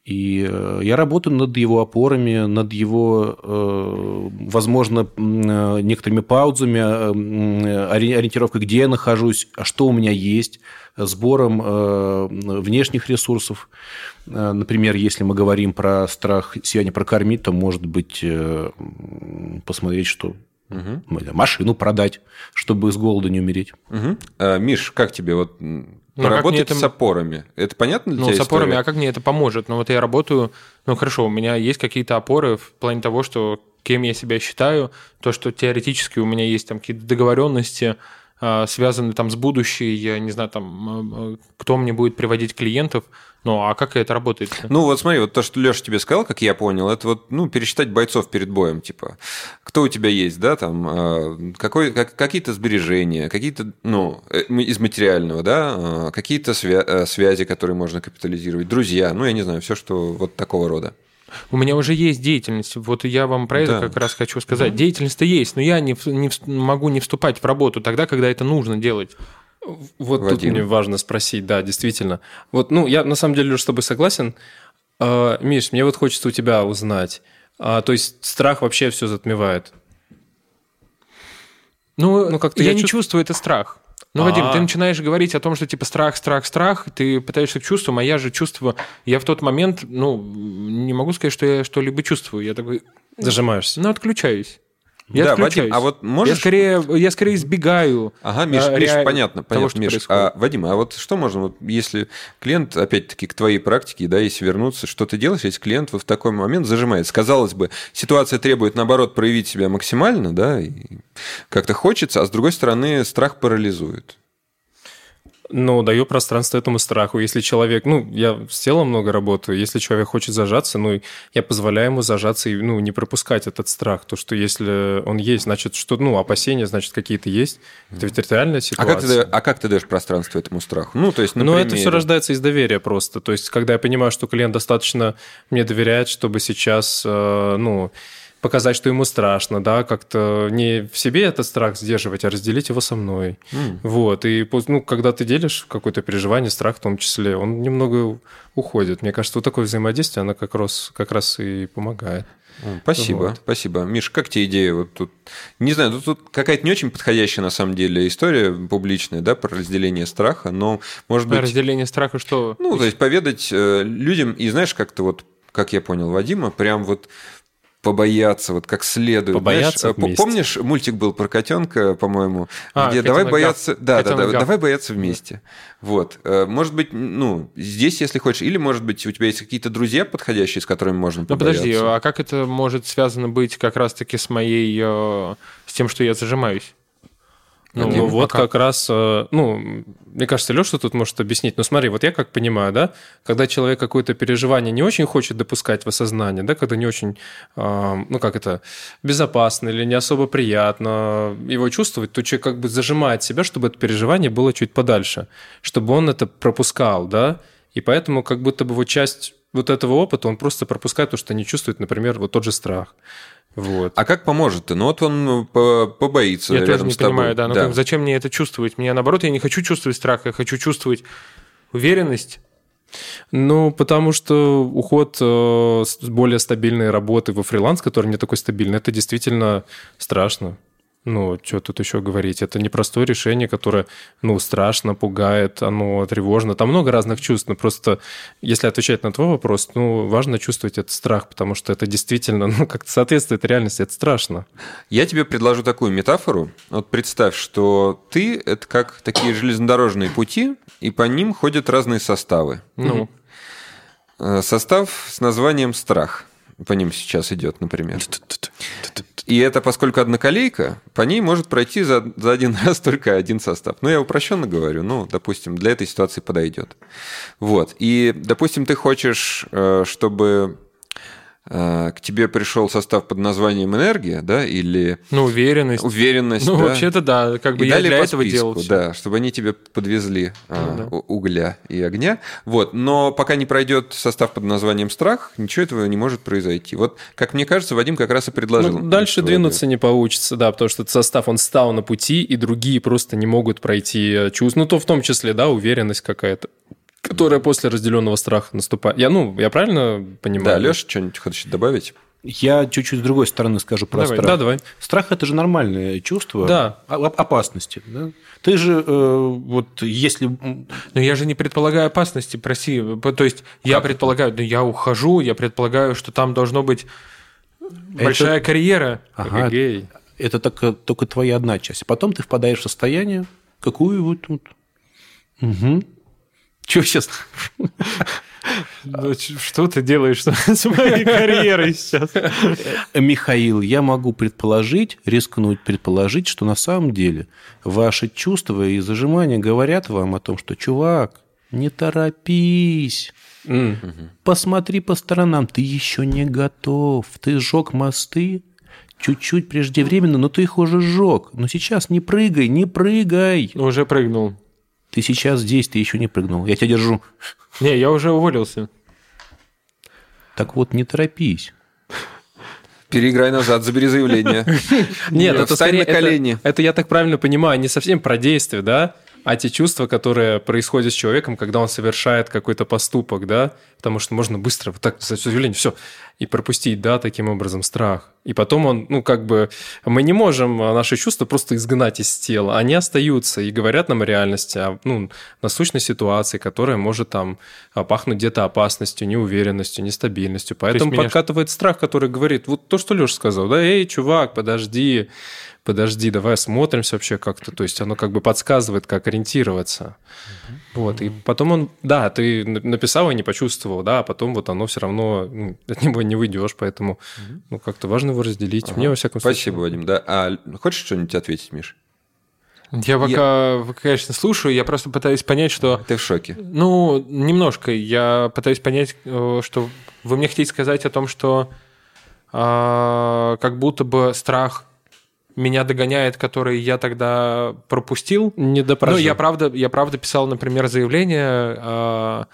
И э, я работаю над его опорами, над его, э, возможно, э, некоторыми паузами, ориентировкой, где я нахожусь, а что у меня есть, сбором внешних ресурсов. Например, если мы говорим про страх не прокормить, то, может быть, посмотреть, что Угу. Машину продать, чтобы с голода не умереть. Угу. А, Миш, как тебе вот ну, поработать это... с опорами? Это понятно для ну, тебя? Ну, с опорами, история? а как мне это поможет? Ну, вот я работаю, ну, хорошо, у меня есть какие-то опоры в плане того, что кем я себя считаю, то, что теоретически у меня есть там какие-то договоренности, а, связаны там с будущей, я не знаю, там, кто мне будет приводить клиентов, ну, а как это работает? Ну, вот смотри, вот то, что Леша тебе сказал, как я понял, это вот, ну, пересчитать бойцов перед боем, типа, кто у тебя есть, да, там, а, какой, как, какие-то сбережения, какие-то, ну, э, из материального, да, а, какие-то свя- э, связи, которые можно капитализировать, друзья, ну, я не знаю, все, что вот такого рода. У меня уже есть деятельность. Вот я вам про это как раз хочу сказать. Да. Деятельность-то есть, но я не, не могу не вступать в работу тогда, когда это нужно делать. Вот Вадим. тут мне важно спросить, да, действительно. Вот, ну, я на самом деле Леш, с тобой согласен. А, Миш, мне вот хочется у тебя узнать. А, то есть страх вообще все затмевает? Ну, ну как-то я, я не чувств... чувствую это страх. Ну, Вадим, А-а-а. ты начинаешь говорить о том, что типа страх, страх, страх, ты пытаешься к чувствам, а я же чувствую, я в тот момент, ну, не могу сказать, что я что-либо чувствую. Я такой... Зажимаешься. Ну, отключаюсь. Я да, Вадим, а вот можешь... Я скорее, я скорее избегаю... Ага, Миш, а, Миш понятно, того, понятно, Миш. А, Вадим, а вот что можно, вот если клиент, опять-таки, к твоей практике, да, если вернуться, что ты делаешь, если клиент вот в такой момент зажимается? Казалось бы, ситуация требует, наоборот, проявить себя максимально, да, как-то хочется, а с другой стороны, страх парализует. Ну, даю пространство этому страху. Если человек, ну, я с телом много работаю, если человек хочет зажаться, ну, я позволяю ему зажаться и, ну, не пропускать этот страх. То, что если он есть, значит, что, ну, опасения, значит, какие-то есть. Это ведь реальная ситуация. А как ты, а как ты даешь пространство этому страху? Ну, то есть, например... Ну, это все рождается из доверия просто. То есть, когда я понимаю, что клиент достаточно мне доверяет, чтобы сейчас, э, ну, показать, что ему страшно, да, как-то не в себе этот страх сдерживать, а разделить его со мной. Mm. Вот, и ну, когда ты делишь какое-то переживание, страх в том числе, он немного уходит. Мне кажется, вот такое взаимодействие, оно как раз, как раз и помогает. Спасибо, вот. спасибо. Миш, как тебе идея? Вот тут, не знаю, тут, тут какая-то не очень подходящая на самом деле история публичная, да, про разделение страха, но может быть... Разделение страха что? Ну, то есть поведать э, людям, и знаешь, как-то вот, как я понял Вадима, прям вот побояться вот как следует. Побояться Знаешь, вместе. Помнишь, мультик был про котенка, по-моему, а, где давай бояться, гав. да, да, да, гав. давай бояться вместе. Вот, э, может быть, ну здесь, если хочешь, или может быть у тебя есть какие-то друзья подходящие, с которыми можно ну. Ну подожди, а как это может связано быть как раз-таки с моей, э, с тем, что я зажимаюсь? Ну, ну вот как раз, э, ну, мне кажется, Леша тут может объяснить. Но смотри, вот я как понимаю, да, когда человек какое-то переживание не очень хочет допускать в осознание, да, когда не очень, ну, как это, безопасно или не особо приятно его чувствовать, то человек как бы зажимает себя, чтобы это переживание было чуть подальше, чтобы он это пропускал, да, и поэтому как будто бы вот часть вот этого опыта он просто пропускает то, что не чувствует, например, вот тот же страх. Вот. А как поможет-то? Ну вот он ну, побоится я рядом тоже не с тобой. понимаю, да. Ну да. Как, зачем мне это чувствовать? Мне наоборот, я не хочу чувствовать страх, я хочу чувствовать уверенность. Ну, потому что уход э, с более стабильной работы во фриланс, который не такой стабильный, это действительно страшно. Ну, что тут еще говорить? Это непростое решение, которое, ну, страшно, пугает, оно тревожно. Там много разных чувств, но просто, если отвечать на твой вопрос, ну, важно чувствовать этот страх, потому что это действительно, ну, как-то соответствует реальности, это страшно. Я тебе предложу такую метафору. Вот представь, что ты – это как такие железнодорожные пути, и по ним ходят разные составы. Ну? Э, состав с названием «страх» по ним сейчас идет, например. И это, поскольку одноколейка, по ней может пройти за, за один <laughs> раз только один состав. Ну, я упрощенно говорю, ну, допустим, для этой ситуации подойдет. Вот. И, допустим, ты хочешь, э, чтобы к тебе пришел состав под названием энергия, да, или ну уверенность, уверенность, ну да? вообще-то да, как бы и я для этого делал, все. да, чтобы они тебе подвезли ну, а, да. угля и огня, вот, но пока не пройдет состав под названием страх, ничего этого не может произойти. Вот, как мне кажется, Вадим как раз и предложил. Ну, дальше двинуться не получится, да, потому что этот состав он стал на пути, и другие просто не могут пройти чувств, ну то в том числе, да, уверенность какая-то которая после разделенного страха наступает. Я, ну, я правильно понимаю? Да, Леша, что-нибудь хочешь добавить? Я чуть-чуть с другой стороны скажу про Давай, страх. да, давай. Страх это же нормальное чувство Да. опасности. да? Ты же э, вот если Но я же не предполагаю опасности, проси. То есть я предполагаю, да я ухожу, я предполагаю, что там должно быть большая карьера. ага, Как гей. это только, только твоя одна часть, потом ты впадаешь в состояние какую вот вот. Угу. Че сейчас? Ну, Что ты делаешь <laughs> с моей карьерой сейчас? Михаил, я могу предположить, рискнуть предположить, что на самом деле ваши чувства и зажимания говорят вам о том, что, чувак, не торопись, посмотри по сторонам, ты еще не готов, ты сжег мосты чуть-чуть преждевременно, но ты их уже сжег. Но сейчас не прыгай, не прыгай. Уже прыгнул. Ты сейчас здесь, ты еще не прыгнул. Я тебя держу. Не, я уже уволился. Так вот, не торопись. Переиграй назад, забери заявление. Нет, это скорее... на колени. Это, я так правильно понимаю, не совсем про действие, да? А те чувства, которые происходят с человеком, когда он совершает какой-то поступок, да? Потому что можно быстро вот так, заявление, все, и пропустить, да, таким образом страх. И потом он, ну, как бы, мы не можем наши чувства просто изгнать из тела. Они остаются и говорят нам о реальности, о, ну, насущной ситуации, которая может там а, пахнуть где-то опасностью, неуверенностью, нестабильностью. Поэтому меня- подкатывает страх, который говорит, вот то, что Леша сказал, да, эй, чувак, подожди, подожди, давай осмотримся вообще как-то. То есть оно как бы подсказывает, как ориентироваться. Вот, и потом он, да, ты написал и не почувствовал, да, а потом вот оно все равно, ну, <laughs> от него не выйдешь, поэтому, ну, как-то важно его разделить. Мне, во всяком случае... Спасибо, Вадим. Да. А хочешь что-нибудь ответить, Миш? Я пока, конечно, слушаю, я просто пытаюсь понять, что... Ты в шоке. Ну, немножко. Я пытаюсь понять, э, что вы мне хотите сказать о том, что а, как будто бы страх меня догоняет, который я тогда пропустил. Не Ну, допрожил. я правда, я правда писал, например, заявление а,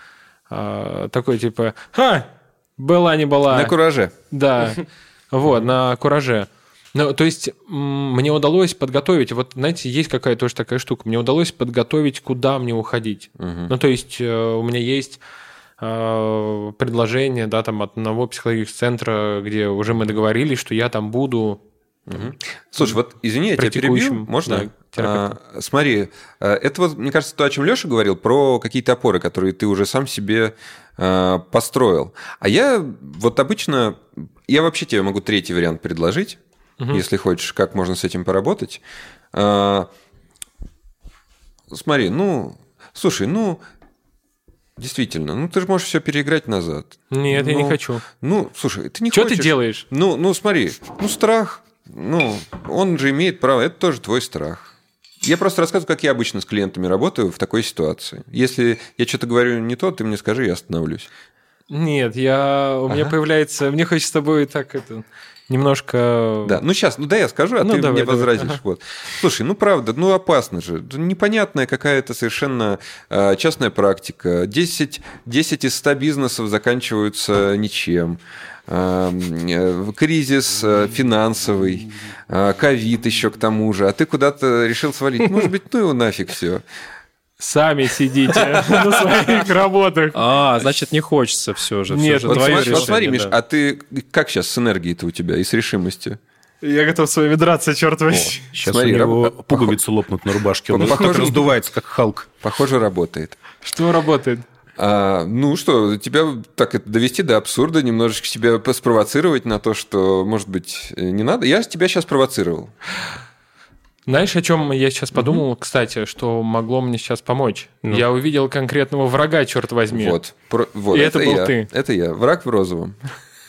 а, такое типа «Ха! Была не была». На кураже. Да, вот, на кураже. Ну, то есть мне удалось подготовить, вот, знаете, есть какая тоже такая штука, мне удалось подготовить, куда мне уходить. Ну, то есть э, у меня есть э, предложение, да, там от одного психологического центра, где уже мы договорились, что я там буду. Слушай, вот извини, я тебя перебью, можно? да. А, смотри, а, это вот, мне кажется, то, о чем Леша говорил, про какие-то опоры, которые ты уже сам себе а, построил. А я вот обычно, я вообще тебе могу третий вариант предложить, если хочешь, как можно с этим поработать. А, Смотри, ну, слушай, ну, действительно, ну ты же можешь все переиграть назад. Нет, я не Ну, хочу. Ну, слушай, ты не Что хочешь. ты делаешь? Ну, ну, смотри, ну, страх, ну, он же имеет право, это тоже твой страх. Я просто рассказываю, как я обычно с клиентами работаю в такой ситуации. Если я что-то говорю не то, ты мне скажи, я остановлюсь. Нет, я, у меня появляется, мне хочется с тобой так это немножко... Да, ну сейчас, ну да, я скажу, а Ну, ты давай, мне давай, возразишь. ага. Вот. Слушай, ну правда, ну опасно же. Непонятная какая-то совершенно э, частная практика. 10, 10 из 100 бизнесов заканчиваются ничем. Эм, э, Кризис э, финансовый, ковид еще к тому же, а ты куда-то решил свалить. Может быть, ну его нафиг все. Сами сидите <laughs> на своих работах. А, значит, не хочется все же. Нет, вот смотри, Миш, а ты как сейчас с энергией-то у тебя и с решимостью? Я готов с вами драться, черт возьми. Сейчас Смотри, у него раб- пуговицы лопнут на рубашке. Он Похоже- похоже раздувается, как Халк. Похоже, работает. Что работает? А, ну что, тебя так это довести до абсурда, немножечко тебя спровоцировать на то, что, может быть, э, не надо. Я тебя сейчас провоцировал. Знаешь, о чем я сейчас подумал, кстати, что могло мне сейчас помочь? Я увидел конкретного врага, черт возьми. Вот. Про- вот И это был я. ты. Это я. Враг в розовом. <laughs>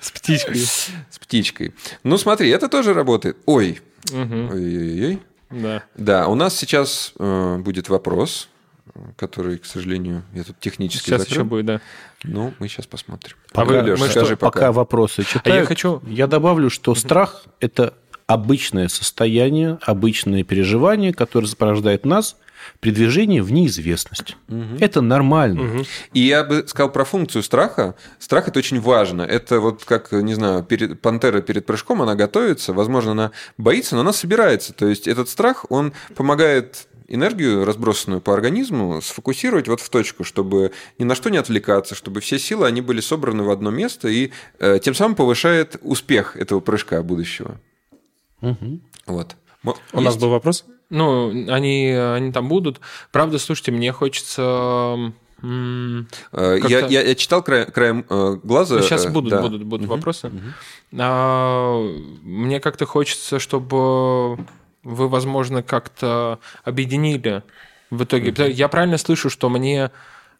С птичкой. С птичкой. Ну смотри, это тоже работает. Ой. Ой-ой-ой. Да. Да, у нас сейчас э, будет вопрос, который, к сожалению, я тут технически Сейчас закрыл. еще будет, да. Ну, мы сейчас посмотрим. А вы- Лёш, мы что, Пока, пока. вопросы читают, А я хочу- я добавлю, что страх – это обычное состояние, обычное переживание, которое сопровождает нас при движении в неизвестность. Это нормально. И я бы сказал про функцию страха. Страх это очень важно. Это вот как, не знаю, перед, пантера перед прыжком, она готовится, возможно, она боится, но она собирается. То есть этот страх, он помогает энергию, разбросанную по организму, сфокусировать вот в точку, чтобы ни на что не отвлекаться, чтобы все силы, они были собраны в одно место, и э, тем самым повышает успех этого прыжка будущего. Угу. Вот. У Есть? нас был вопрос? Ну, они, они там будут. Правда, слушайте, мне хочется... Э, я, я, я читал краем, краем э, глаза. Сейчас будут, да. будут, будут угу. вопросы. Угу. А, мне как-то хочется, чтобы вы, возможно, как-то объединили в итоге. Угу. Я правильно слышу, что мне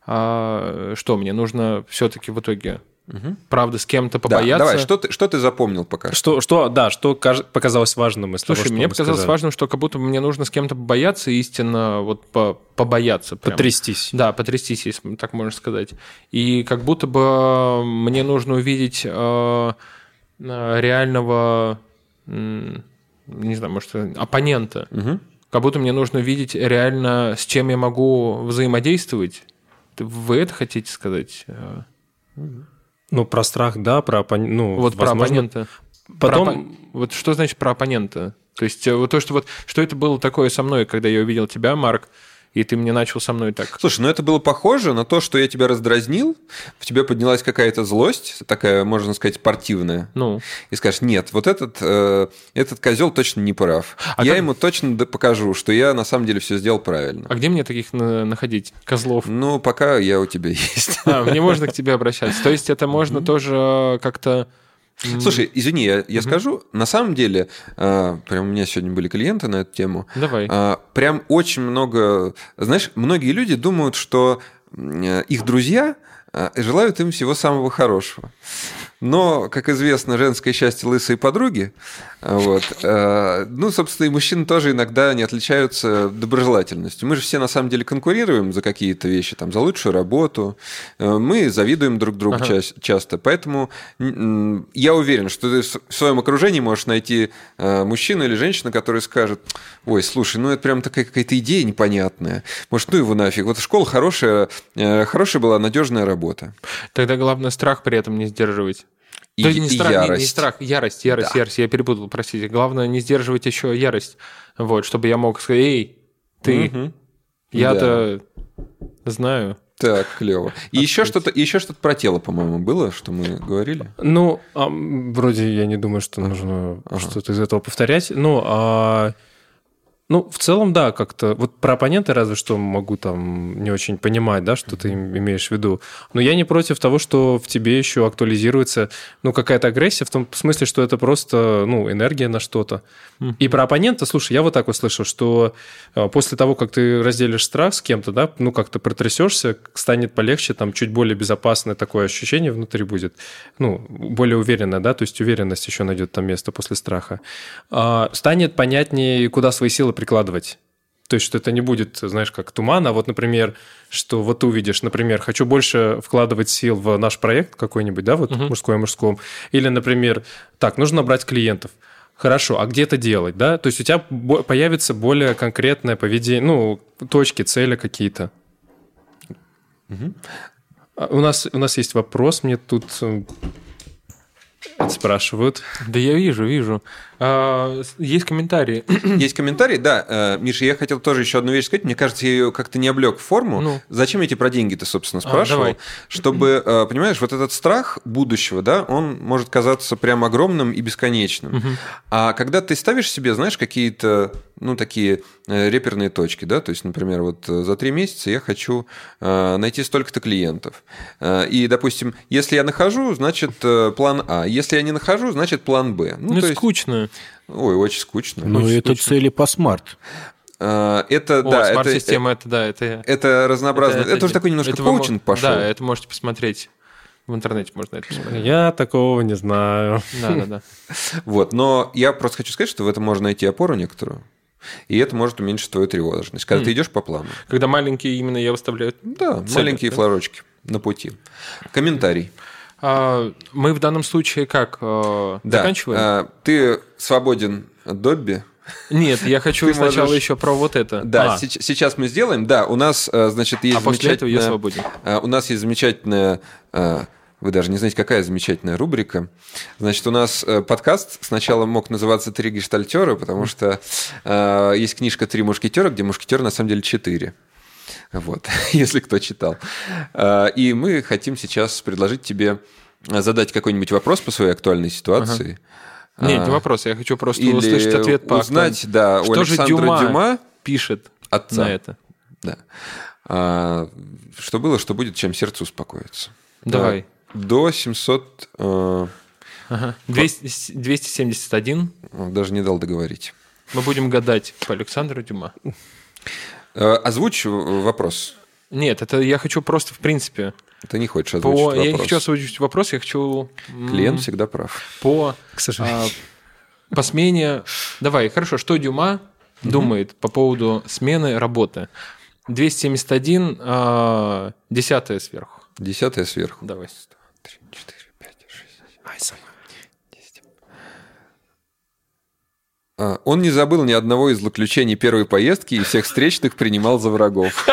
а, что мне нужно все-таки в итоге Угу. Правда, с кем-то побояться. Да, давай, что ты, что ты запомнил пока? Что, что, да, что показалось важным из Слушай, того, мне показалось сказали. важным, что как будто мне нужно с кем-то побояться, истинно вот по, побояться. Прям. Потрястись. Да, потрястись, если так можно сказать. И как будто бы мне нужно увидеть э, реального, э, не знаю, может, оппонента. Угу. Как будто мне нужно видеть реально, с чем я могу взаимодействовать. Вы это хотите сказать? Угу. Ну, про страх, да, про ну, Вот возможно... про оппонента. Потом... Про, вот что значит про оппонента? То есть э, вот то, что вот что это было такое со мной, когда я увидел тебя, Марк, и ты мне начал со мной так. Слушай, ну это было похоже на то, что я тебя раздразнил, в тебе поднялась какая-то злость, такая, можно сказать, спортивная. Ну. И скажешь, нет, вот этот, э, этот козел точно не прав. А я как... ему точно покажу, что я на самом деле все сделал правильно. А где мне таких находить? Козлов? Ну, пока я у тебя <laughs> есть. А, мне можно к тебе обращаться. То есть это можно тоже как-то Слушай, извини, я, я скажу, на самом деле, э, прям у меня сегодня были клиенты на эту тему. Давай. Э, прям очень много, знаешь, многие люди думают, что э, их друзья э, желают им всего самого хорошего. Но, как известно, женское счастье лысые подруги. Вот. Э, ну, собственно, и мужчины тоже иногда не отличаются доброжелательностью. Мы же все на самом деле конкурируем за какие-то вещи, там, за лучшую работу. Э, мы завидуем друг другу ага. ча- часто. Поэтому я уверен, что ты в своем окружении можешь найти э, мужчину или женщину, который скажет, ой, слушай, ну это прям такая какая-то идея непонятная. Может, ну его нафиг. Вот школа хорошая, хорошая была надежная работа. Тогда главное страх при этом не сдерживать. И, То есть не, страх, ярость. Не, не страх, ярость, ярость, да. ярость. Я перепутал, простите. Главное не сдерживать еще ярость. Вот, чтобы я мог сказать, эй, ты, угу. я-то да. знаю. Так, клево. <laughs> И еще что-то, еще что-то про тело, по-моему, было, что мы говорили. Ну, а, вроде я не думаю, что нужно ага. что-то из этого повторять. Ну, а ну, в целом, да, как-то. Вот про оппонента разве что могу там не очень понимать, да, что ты имеешь в виду. Но я не против того, что в тебе еще актуализируется, ну, какая-то агрессия, в том смысле, что это просто, ну, энергия на что-то. Mm-hmm. И про оппонента, слушай, я вот так услышал, что э, после того, как ты разделишь страх с кем-то, да, ну, как-то протрясешься, станет полегче, там, чуть более безопасное такое ощущение внутри будет. Ну, более уверенное, да, то есть уверенность еще найдет там место после страха. А, станет понятнее, куда свои силы прикладывать. То есть, что это не будет, знаешь, как туман, а вот, например, что вот ты увидишь, например, хочу больше вкладывать сил в наш проект какой-нибудь, да, вот uh-huh. мужской мужском, или, например, так, нужно набрать клиентов. Хорошо, а где это делать, да? То есть у тебя появится более конкретное поведение, ну, точки, цели какие-то. Угу. У нас, у нас есть вопрос, мне тут э, спрашивают. Да я вижу, вижу. А, есть комментарии. <clears throat> Есть комментарии, да. Э, Миша, я хотел тоже еще одну вещь сказать. Мне кажется, я ее как-то не облег в форму. Ну. Зачем я тебе про деньги-то, собственно, а, спрашивал? А, Чтобы, э, понимаешь, вот этот страх будущего, да, он может казаться прям огромным и бесконечным. Угу. А когда ты ставишь себе, знаешь, какие-то, ну, такие э, реперные точки, да, то есть, например, вот за три месяца я хочу найти столько-то клиентов. И, допустим, если я нахожу, значит, план А. Если я не нахожу, значит, план Б. Ну, ну то скучно. Ой, очень скучно. Ну, очень это скучно. цели по смарт. А, это, О, да, смарт-система, это, это, да, это... Это разнообразно. Это, это, это уже такой немножко это коучинг пошел. Да, это можете посмотреть. В интернете можно это посмотреть. Я такого не знаю. Да, да, да. <laughs> Вот, но я просто хочу сказать, что в этом можно найти опору некоторую. И это может уменьшить твою тревожность, когда mm. ты идешь по плану. Когда маленькие именно я выставляю. Да, цели, маленькие да? флажочки на пути. Комментарий. Мы в данном случае как э, да. заканчиваем? А, ты свободен от Добби. Нет, я хочу <laughs> сначала можешь... еще про вот это. Да, а. сейчас мы сделаем. Да, у нас, э, значит, есть а после этого я свободен. У нас есть замечательная Вы даже не знаете, какая замечательная рубрика. Значит, у нас э, подкаст сначала мог называться «Три гештальтера», потому что э, есть книжка «Три мушкетера», где мушкетер на самом деле четыре. Вот, <laughs> если кто читал. Э, и мы хотим сейчас предложить тебе задать какой-нибудь вопрос по своей актуальной ситуации. Ага. Нет, не вопрос, я хочу просто Или услышать ответ по узнать, да, что у Александра же Дюма, Дюма пишет отца. на это. Да. А, что было, что будет, чем сердце успокоится. Давай. Да, до 700... Э, ага. 200, 271. Даже не дал договорить. Мы будем гадать по Александру Дюма. Э, озвучь вопрос. Нет, это я хочу просто в принципе... Ты не хочешь озвучить по... вопрос. Я не хочу озвучить вопрос, я хочу... Клиент всегда прав. По... К сожалению. А, по смене... Давай, хорошо, что Дюма думает по поводу смены работы? 271, а, десятая сверху. Десятая сверху. Давай. 3, 4, 5, 6, 7, 10. А, он не забыл ни одного из злоключений первой поездки и всех встречных принимал за врагов.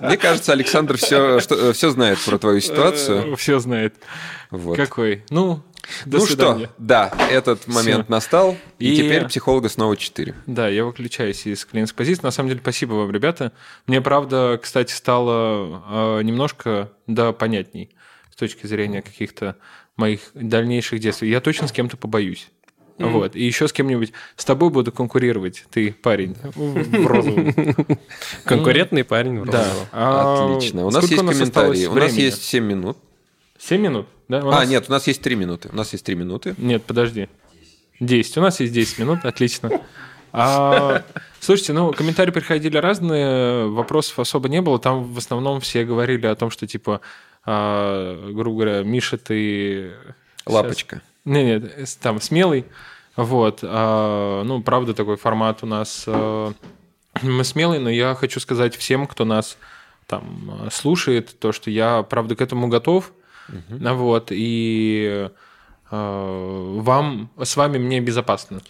Мне кажется, Александр все, что, все знает про твою ситуацию. Все знает. Вот. Какой? Ну, до ну свидания. что, да, этот момент Все. настал, и, и теперь психолога снова 4. Да, я выключаюсь из клиентской позиции. На самом деле, спасибо вам, ребята. Мне, правда, кстати, стало э, немножко, да, понятней с точки зрения каких-то моих дальнейших действий. Я точно с кем-то побоюсь. Mm-hmm. Вот. И еще с кем-нибудь с тобой буду конкурировать. Ты парень в розовом. <laughs> Конкурентный парень в розовом. Да. Отлично. У нас есть комментарии. У нас есть 7 минут. 7 минут? Да? А, нет, у нас есть 3 минуты. У нас есть 3 минуты. Нет, подожди. 10. У нас есть 10 минут, отлично. А, <laughs> слушайте, ну, комментарии приходили разные, вопросов особо не было. Там в основном все говорили о том, что, типа, а, грубо говоря, Миша, ты... Лапочка. Нет, нет, там смелый. Вот. А, ну, правда, такой формат у нас... А, мы смелый, но я хочу сказать всем, кто нас там слушает, то, что я, правда, к этому готов. Угу. Вот, и э, вам, с вами мне безопасно.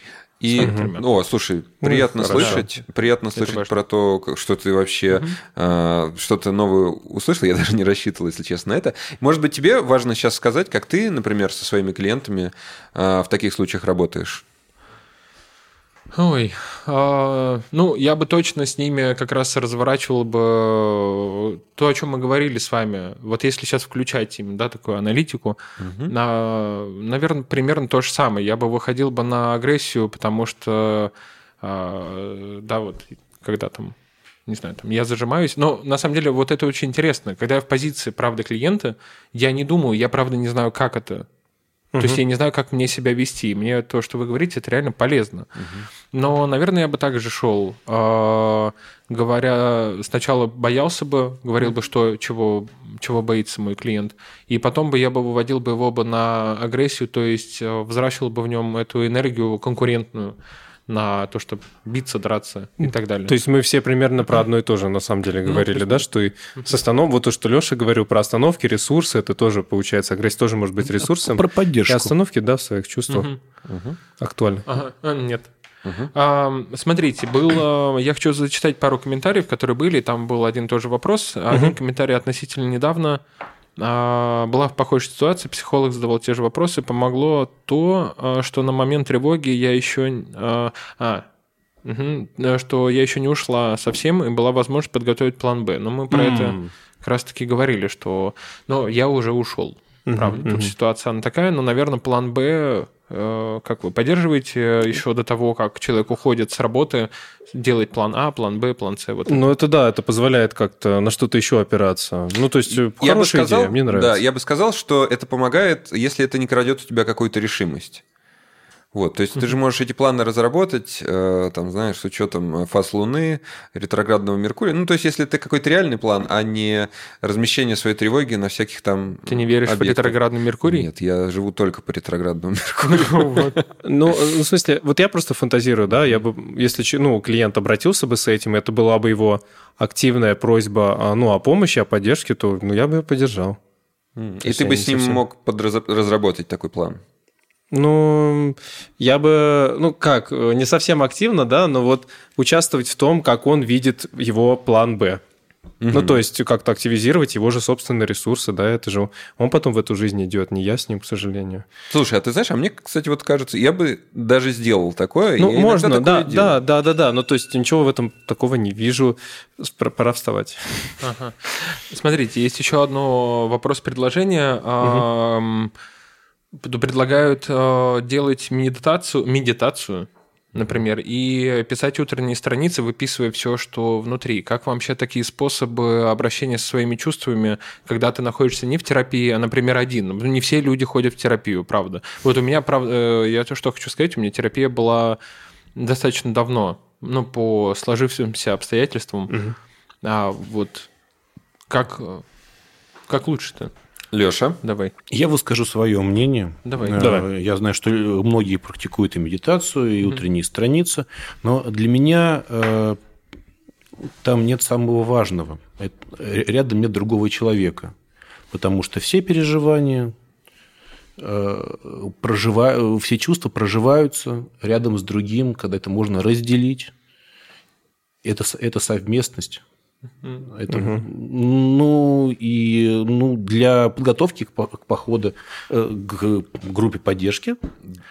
И, угу. о, слушай, приятно ну, слышать, хорошо. приятно слышать про то, что ты вообще угу. э, что-то новое услышал. Я <laughs> даже не рассчитывал, если честно, на это. Может быть, тебе важно сейчас сказать, как ты, например, со своими клиентами э, в таких случаях работаешь? Ой, а, ну, я бы точно с ними как раз разворачивал бы то, о чем мы говорили с вами. Вот если сейчас включать им, да, такую аналитику, угу. на, наверное, примерно то же самое. Я бы выходил бы на агрессию, потому что, а, да, вот, когда там не знаю, там, я зажимаюсь. Но на самом деле вот это очень интересно. Когда я в позиции, правда, клиента, я не думаю, я, правда, не знаю, как это Угу. То есть я не знаю, как мне себя вести. Мне то, что вы говорите, это реально полезно. Угу. Но, наверное, я бы также шел, э, говоря, сначала боялся бы, говорил бы, что чего, чего боится мой клиент, и потом бы я бы выводил бы его бы на агрессию, то есть э, взращивал бы в нем эту энергию конкурентную на то, чтобы биться, драться и так далее. То есть мы все примерно про одно и то же на самом деле ну, говорили, ну, да, что и с остановкой, вот то, что Леша говорил про остановки, ресурсы, это тоже получается, агрессия тоже может быть ресурсом. Про поддержку. И остановки, да, в своих чувствах угу. актуально. Ага. А, нет. Угу. А, смотрите, был, я хочу зачитать пару комментариев, которые были, там был один тоже вопрос. Один угу. комментарий относительно недавно была в похожей ситуации, психолог задавал те же вопросы, помогло то, а, что на момент тревоги я еще... А, а угу, что я еще не ушла совсем, и была возможность подготовить план Б. Но мы про mm. это как раз-таки говорили, что ну, я уже ушел. Правда, mm-hmm. тут ситуация она такая, но, наверное, план Б как вы поддерживаете еще до того, как человек уходит с работы, делать план А, план Б, план С? Вот ну, это да, это позволяет как-то на что-то еще опираться. Ну, то есть, я бы сказал, идея, мне нравится. Да, я бы сказал, что это помогает, если это не крадет у тебя какую-то решимость. Вот, то есть ты же можешь эти планы разработать, э, там, знаешь, с учетом э, фаз Луны, ретроградного Меркурия. Ну, то есть, если это какой-то реальный план, а не размещение своей тревоги на всяких там. Ты не веришь объектах. в ретроградный Меркурий? Нет, я живу только по ретроградному <laughs> Меркурию. Ну, в смысле, вот я просто фантазирую, да, я бы, если ну, клиент обратился бы с этим, это была бы его активная просьба ну, о помощи, о поддержке, то ну, я бы ее поддержал. И ты бы с ним мог разработать такой план? Ну, я бы, ну как, не совсем активно, да, но вот участвовать в том, как он видит его план Б. Ну, то есть как-то активизировать его же собственные ресурсы, да, это же он потом в эту жизнь идет, не я с ним, к сожалению. Слушай, а ты знаешь, а мне, кстати, вот кажется, я бы даже сделал такое. Ну, можно, такое да, делаю. да, да, да, да. Ну, то есть ничего в этом такого не вижу. Пора- Пора вставать. Ага. Смотрите, есть еще одно вопрос-предложение. П- Предлагают э, делать медитацию, медитацию, например, и писать утренние страницы, выписывая все, что внутри. Как вам вообще такие способы обращения со своими чувствами, когда ты находишься не в терапии, а, например, один? Ну, Не все люди ходят в терапию, правда. Вот у меня, правда, э, я то, что хочу сказать, у меня терапия была достаточно давно, ну, по сложившимся обстоятельствам. А вот как, как лучше-то? Леша, Давай. Я выскажу свое мнение. Давай. Э, Давай. Я знаю, что многие практикуют и медитацию, и утренние страницы, но для меня э, там нет самого важного. Это- э, Рядом нет другого человека, потому что все переживания, э, прожива- все чувства проживаются рядом с другим, когда это можно разделить. Это, это совместность. Это, Ну, и ну, для подготовки к, по- к походу э, к группе поддержки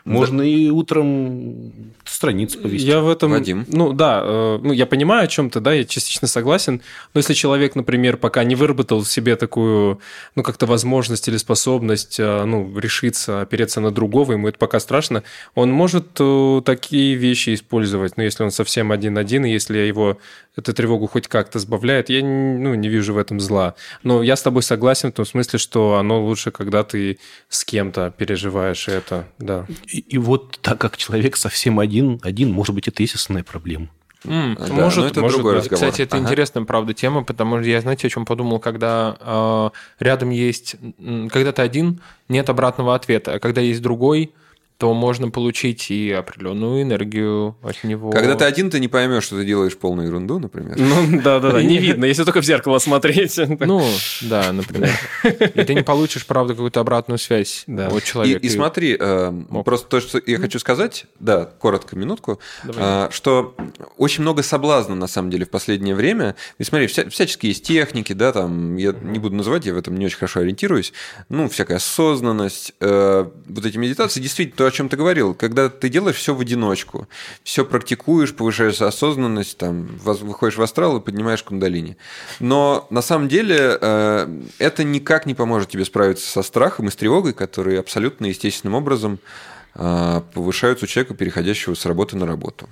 можно и утром страницы повести. Я в этом... Вадим. Ну, да, э, ну, я понимаю о чем то да, я частично согласен. Но если человек, например, пока не выработал в себе такую, ну, как-то возможность или способность, э, ну, решиться, опереться на другого, ему это пока страшно, он может такие вещи использовать. Ну, если он совсем один-один, и если его эта тревогу хоть как-то сбавляет, я ну, не вижу в этом зла. Но я с тобой согласен в том смысле, что оно лучше, когда ты с кем-то переживаешь это, да. И, и вот так как человек совсем один, один, может быть, это основная проблема. М, Да, может- но это может другой быть. разговор. Кстати, это Ага. интересная, правда, тема, потому что я, знаете, о чем подумал, когда э, рядом есть, когда ты один, нет обратного ответа, а когда есть другой, то можно получить и определенную энергию от него. Когда ты один, ты не поймешь, что ты делаешь полную ерунду, например. Ну, да-да-да, не видно, если только в зеркало смотреть. Ну, да, например. И ты не получишь, правда, какую-то обратную связь Да. от человека. и смотри, э, просто то, что я хочу сказать, да, коротко, минутку, э, что очень много соблазна, на самом деле, в последнее время. И смотри, вся- всяческие есть техники, да, там, я не буду называть, я в этом не очень хорошо ориентируюсь, ну, всякая осознанность, э, вот эти медитации, действительно, то, о чем ты говорил, когда ты делаешь все в одиночку, все практикуешь, повышаешь осознанность, там, выходишь в астрал и поднимаешь кундалини. Но на самом деле э, это никак не поможет тебе справиться со страхом и с тревогой, которые абсолютно естественным образом э, повышаются у человека, переходящего с работы на работу.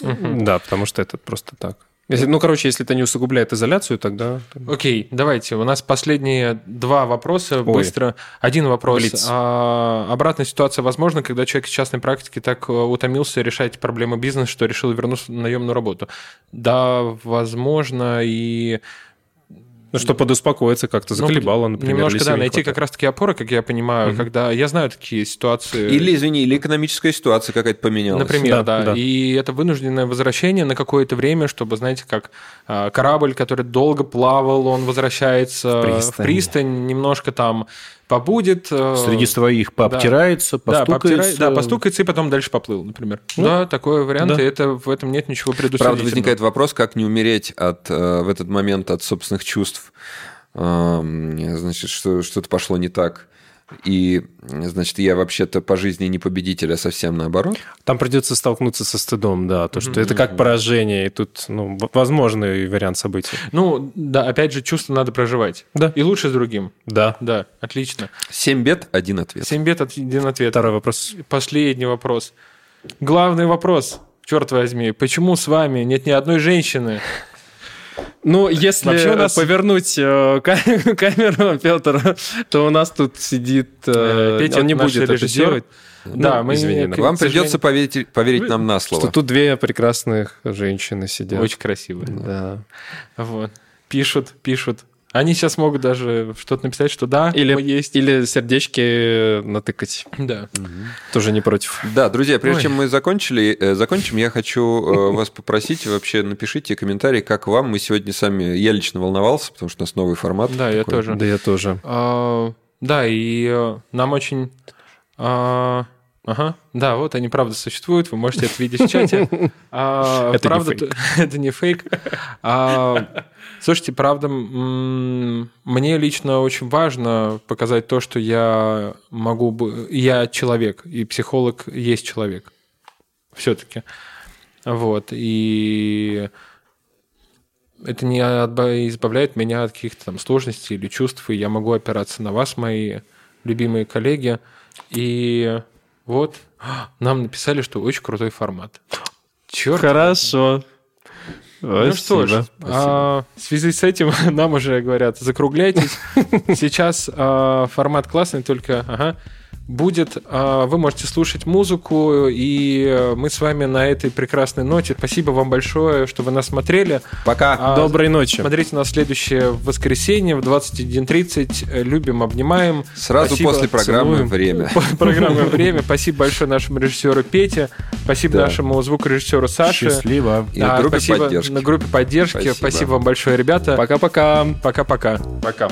Да, потому что это просто так. Если- ну, короче, если это не усугубляет изоляцию, тогда... Окей, давайте. У нас последние два вопроса. Быстро. Один вопрос. Блиц. А, обратная ситуация возможна, когда человек из частной практики так э, утомился решать проблемы бизнеса, что решил вернуться на наемную работу. Да, возможно, и Ну, что подуспокоиться как-то, ну, заколебало, например. немножко, или да, найти как раз-таки опоры, как я понимаю, когда я знаю такие ситуации. Или, извини, или экономическая ситуация какая-то поменялась. Например, Да, да, да. И это вынужденное возвращение на какое-то время, чтобы, знаете, как а, корабль, который долго плавал, он возвращается В в пристань. пристань, немножко там побудет. э, Среди своих пообтирается, да, постукается. да, постукается и потом дальше поплыл, например. да, такой вариант, да. и это, в этом нет ничего предусмотрительного. Правда, возникает вопрос, как не умереть от, э, в этот момент от собственных чувств. Эм, Значит, что что-то пошло не так. И, значит, я вообще-то по жизни не победитель, а совсем наоборот. Там придется столкнуться со стыдом, да, то, что это как поражение, и тут, ну, возможный вариант событий. Ну, да, опять же, чувство надо проживать. Да. И лучше с другим. Да. Да, отлично. Семь бед, один ответ. Семь бед, один ответ. Второй вопрос. Последний вопрос. Главный вопрос, черт возьми, почему с вами нет ни одной женщины? Ну, если Вообще нас- повернуть э, ка- <laughs> камеру, Петр, то у нас тут сидит... э, Э, Петя он не будет это делать. Да, Ну, мы извини, к- да. Вам придется поверить, поверить нам на слово. Что тут две прекрасных женщины сидят. Очень красиво. Да. Вот. Пишут, пишут. Они сейчас могут даже что-то написать, что да, Или, мы есть. или сердечки натыкать. Да. Тоже не против. Да, друзья, прежде Ой. чем мы закончили, э, закончим, я хочу э, <laughs> вас попросить, вообще напишите комментарий, как вам. Мы сегодня сами, я лично волновался, потому что у нас новый формат. Да, я такой. тоже. Да я тоже. А, Да, и э, нам очень... а, Ага, да, вот они правда существуют, вы можете это видеть в чате. <laughs> А, Это не правда, фейк. т- <laughs> это не фейк. А, слушайте, правда, мне лично очень важно показать то, что я могу, бы- я человек, и психолог есть человек. Все-таки. Вот, и это не избавляет меня от каких-то там сложностей или чувств, и я могу опираться на вас, мои любимые коллеги. И вот, нам написали, что очень крутой формат. Черт. Хорошо. Ну что ж, а, в связи с этим <laughs> нам уже говорят, закругляйтесь. Сейчас а, формат классный, только ага, будет, а, вы можете слушать музыку, и э, мы с вами на этой прекрасной ноте. Спасибо вам большое, что вы нас смотрели. Пока. А, Доброй ночи. Смотрите нас в следующее воскресенье в 21.30. Любим, обнимаем. Сразу Спасибо, после программы целуем. «Время». <laughs> Программа «Время». Спасибо большое нашему режиссеру Пете. Спасибо Да. нашему звукорежиссеру Саше. Счастливо. И на группе спасибо поддержки. На группе поддержки. Спасибо. Спасибо вам большое, ребята. Пока-пока. Пока-пока. Пока.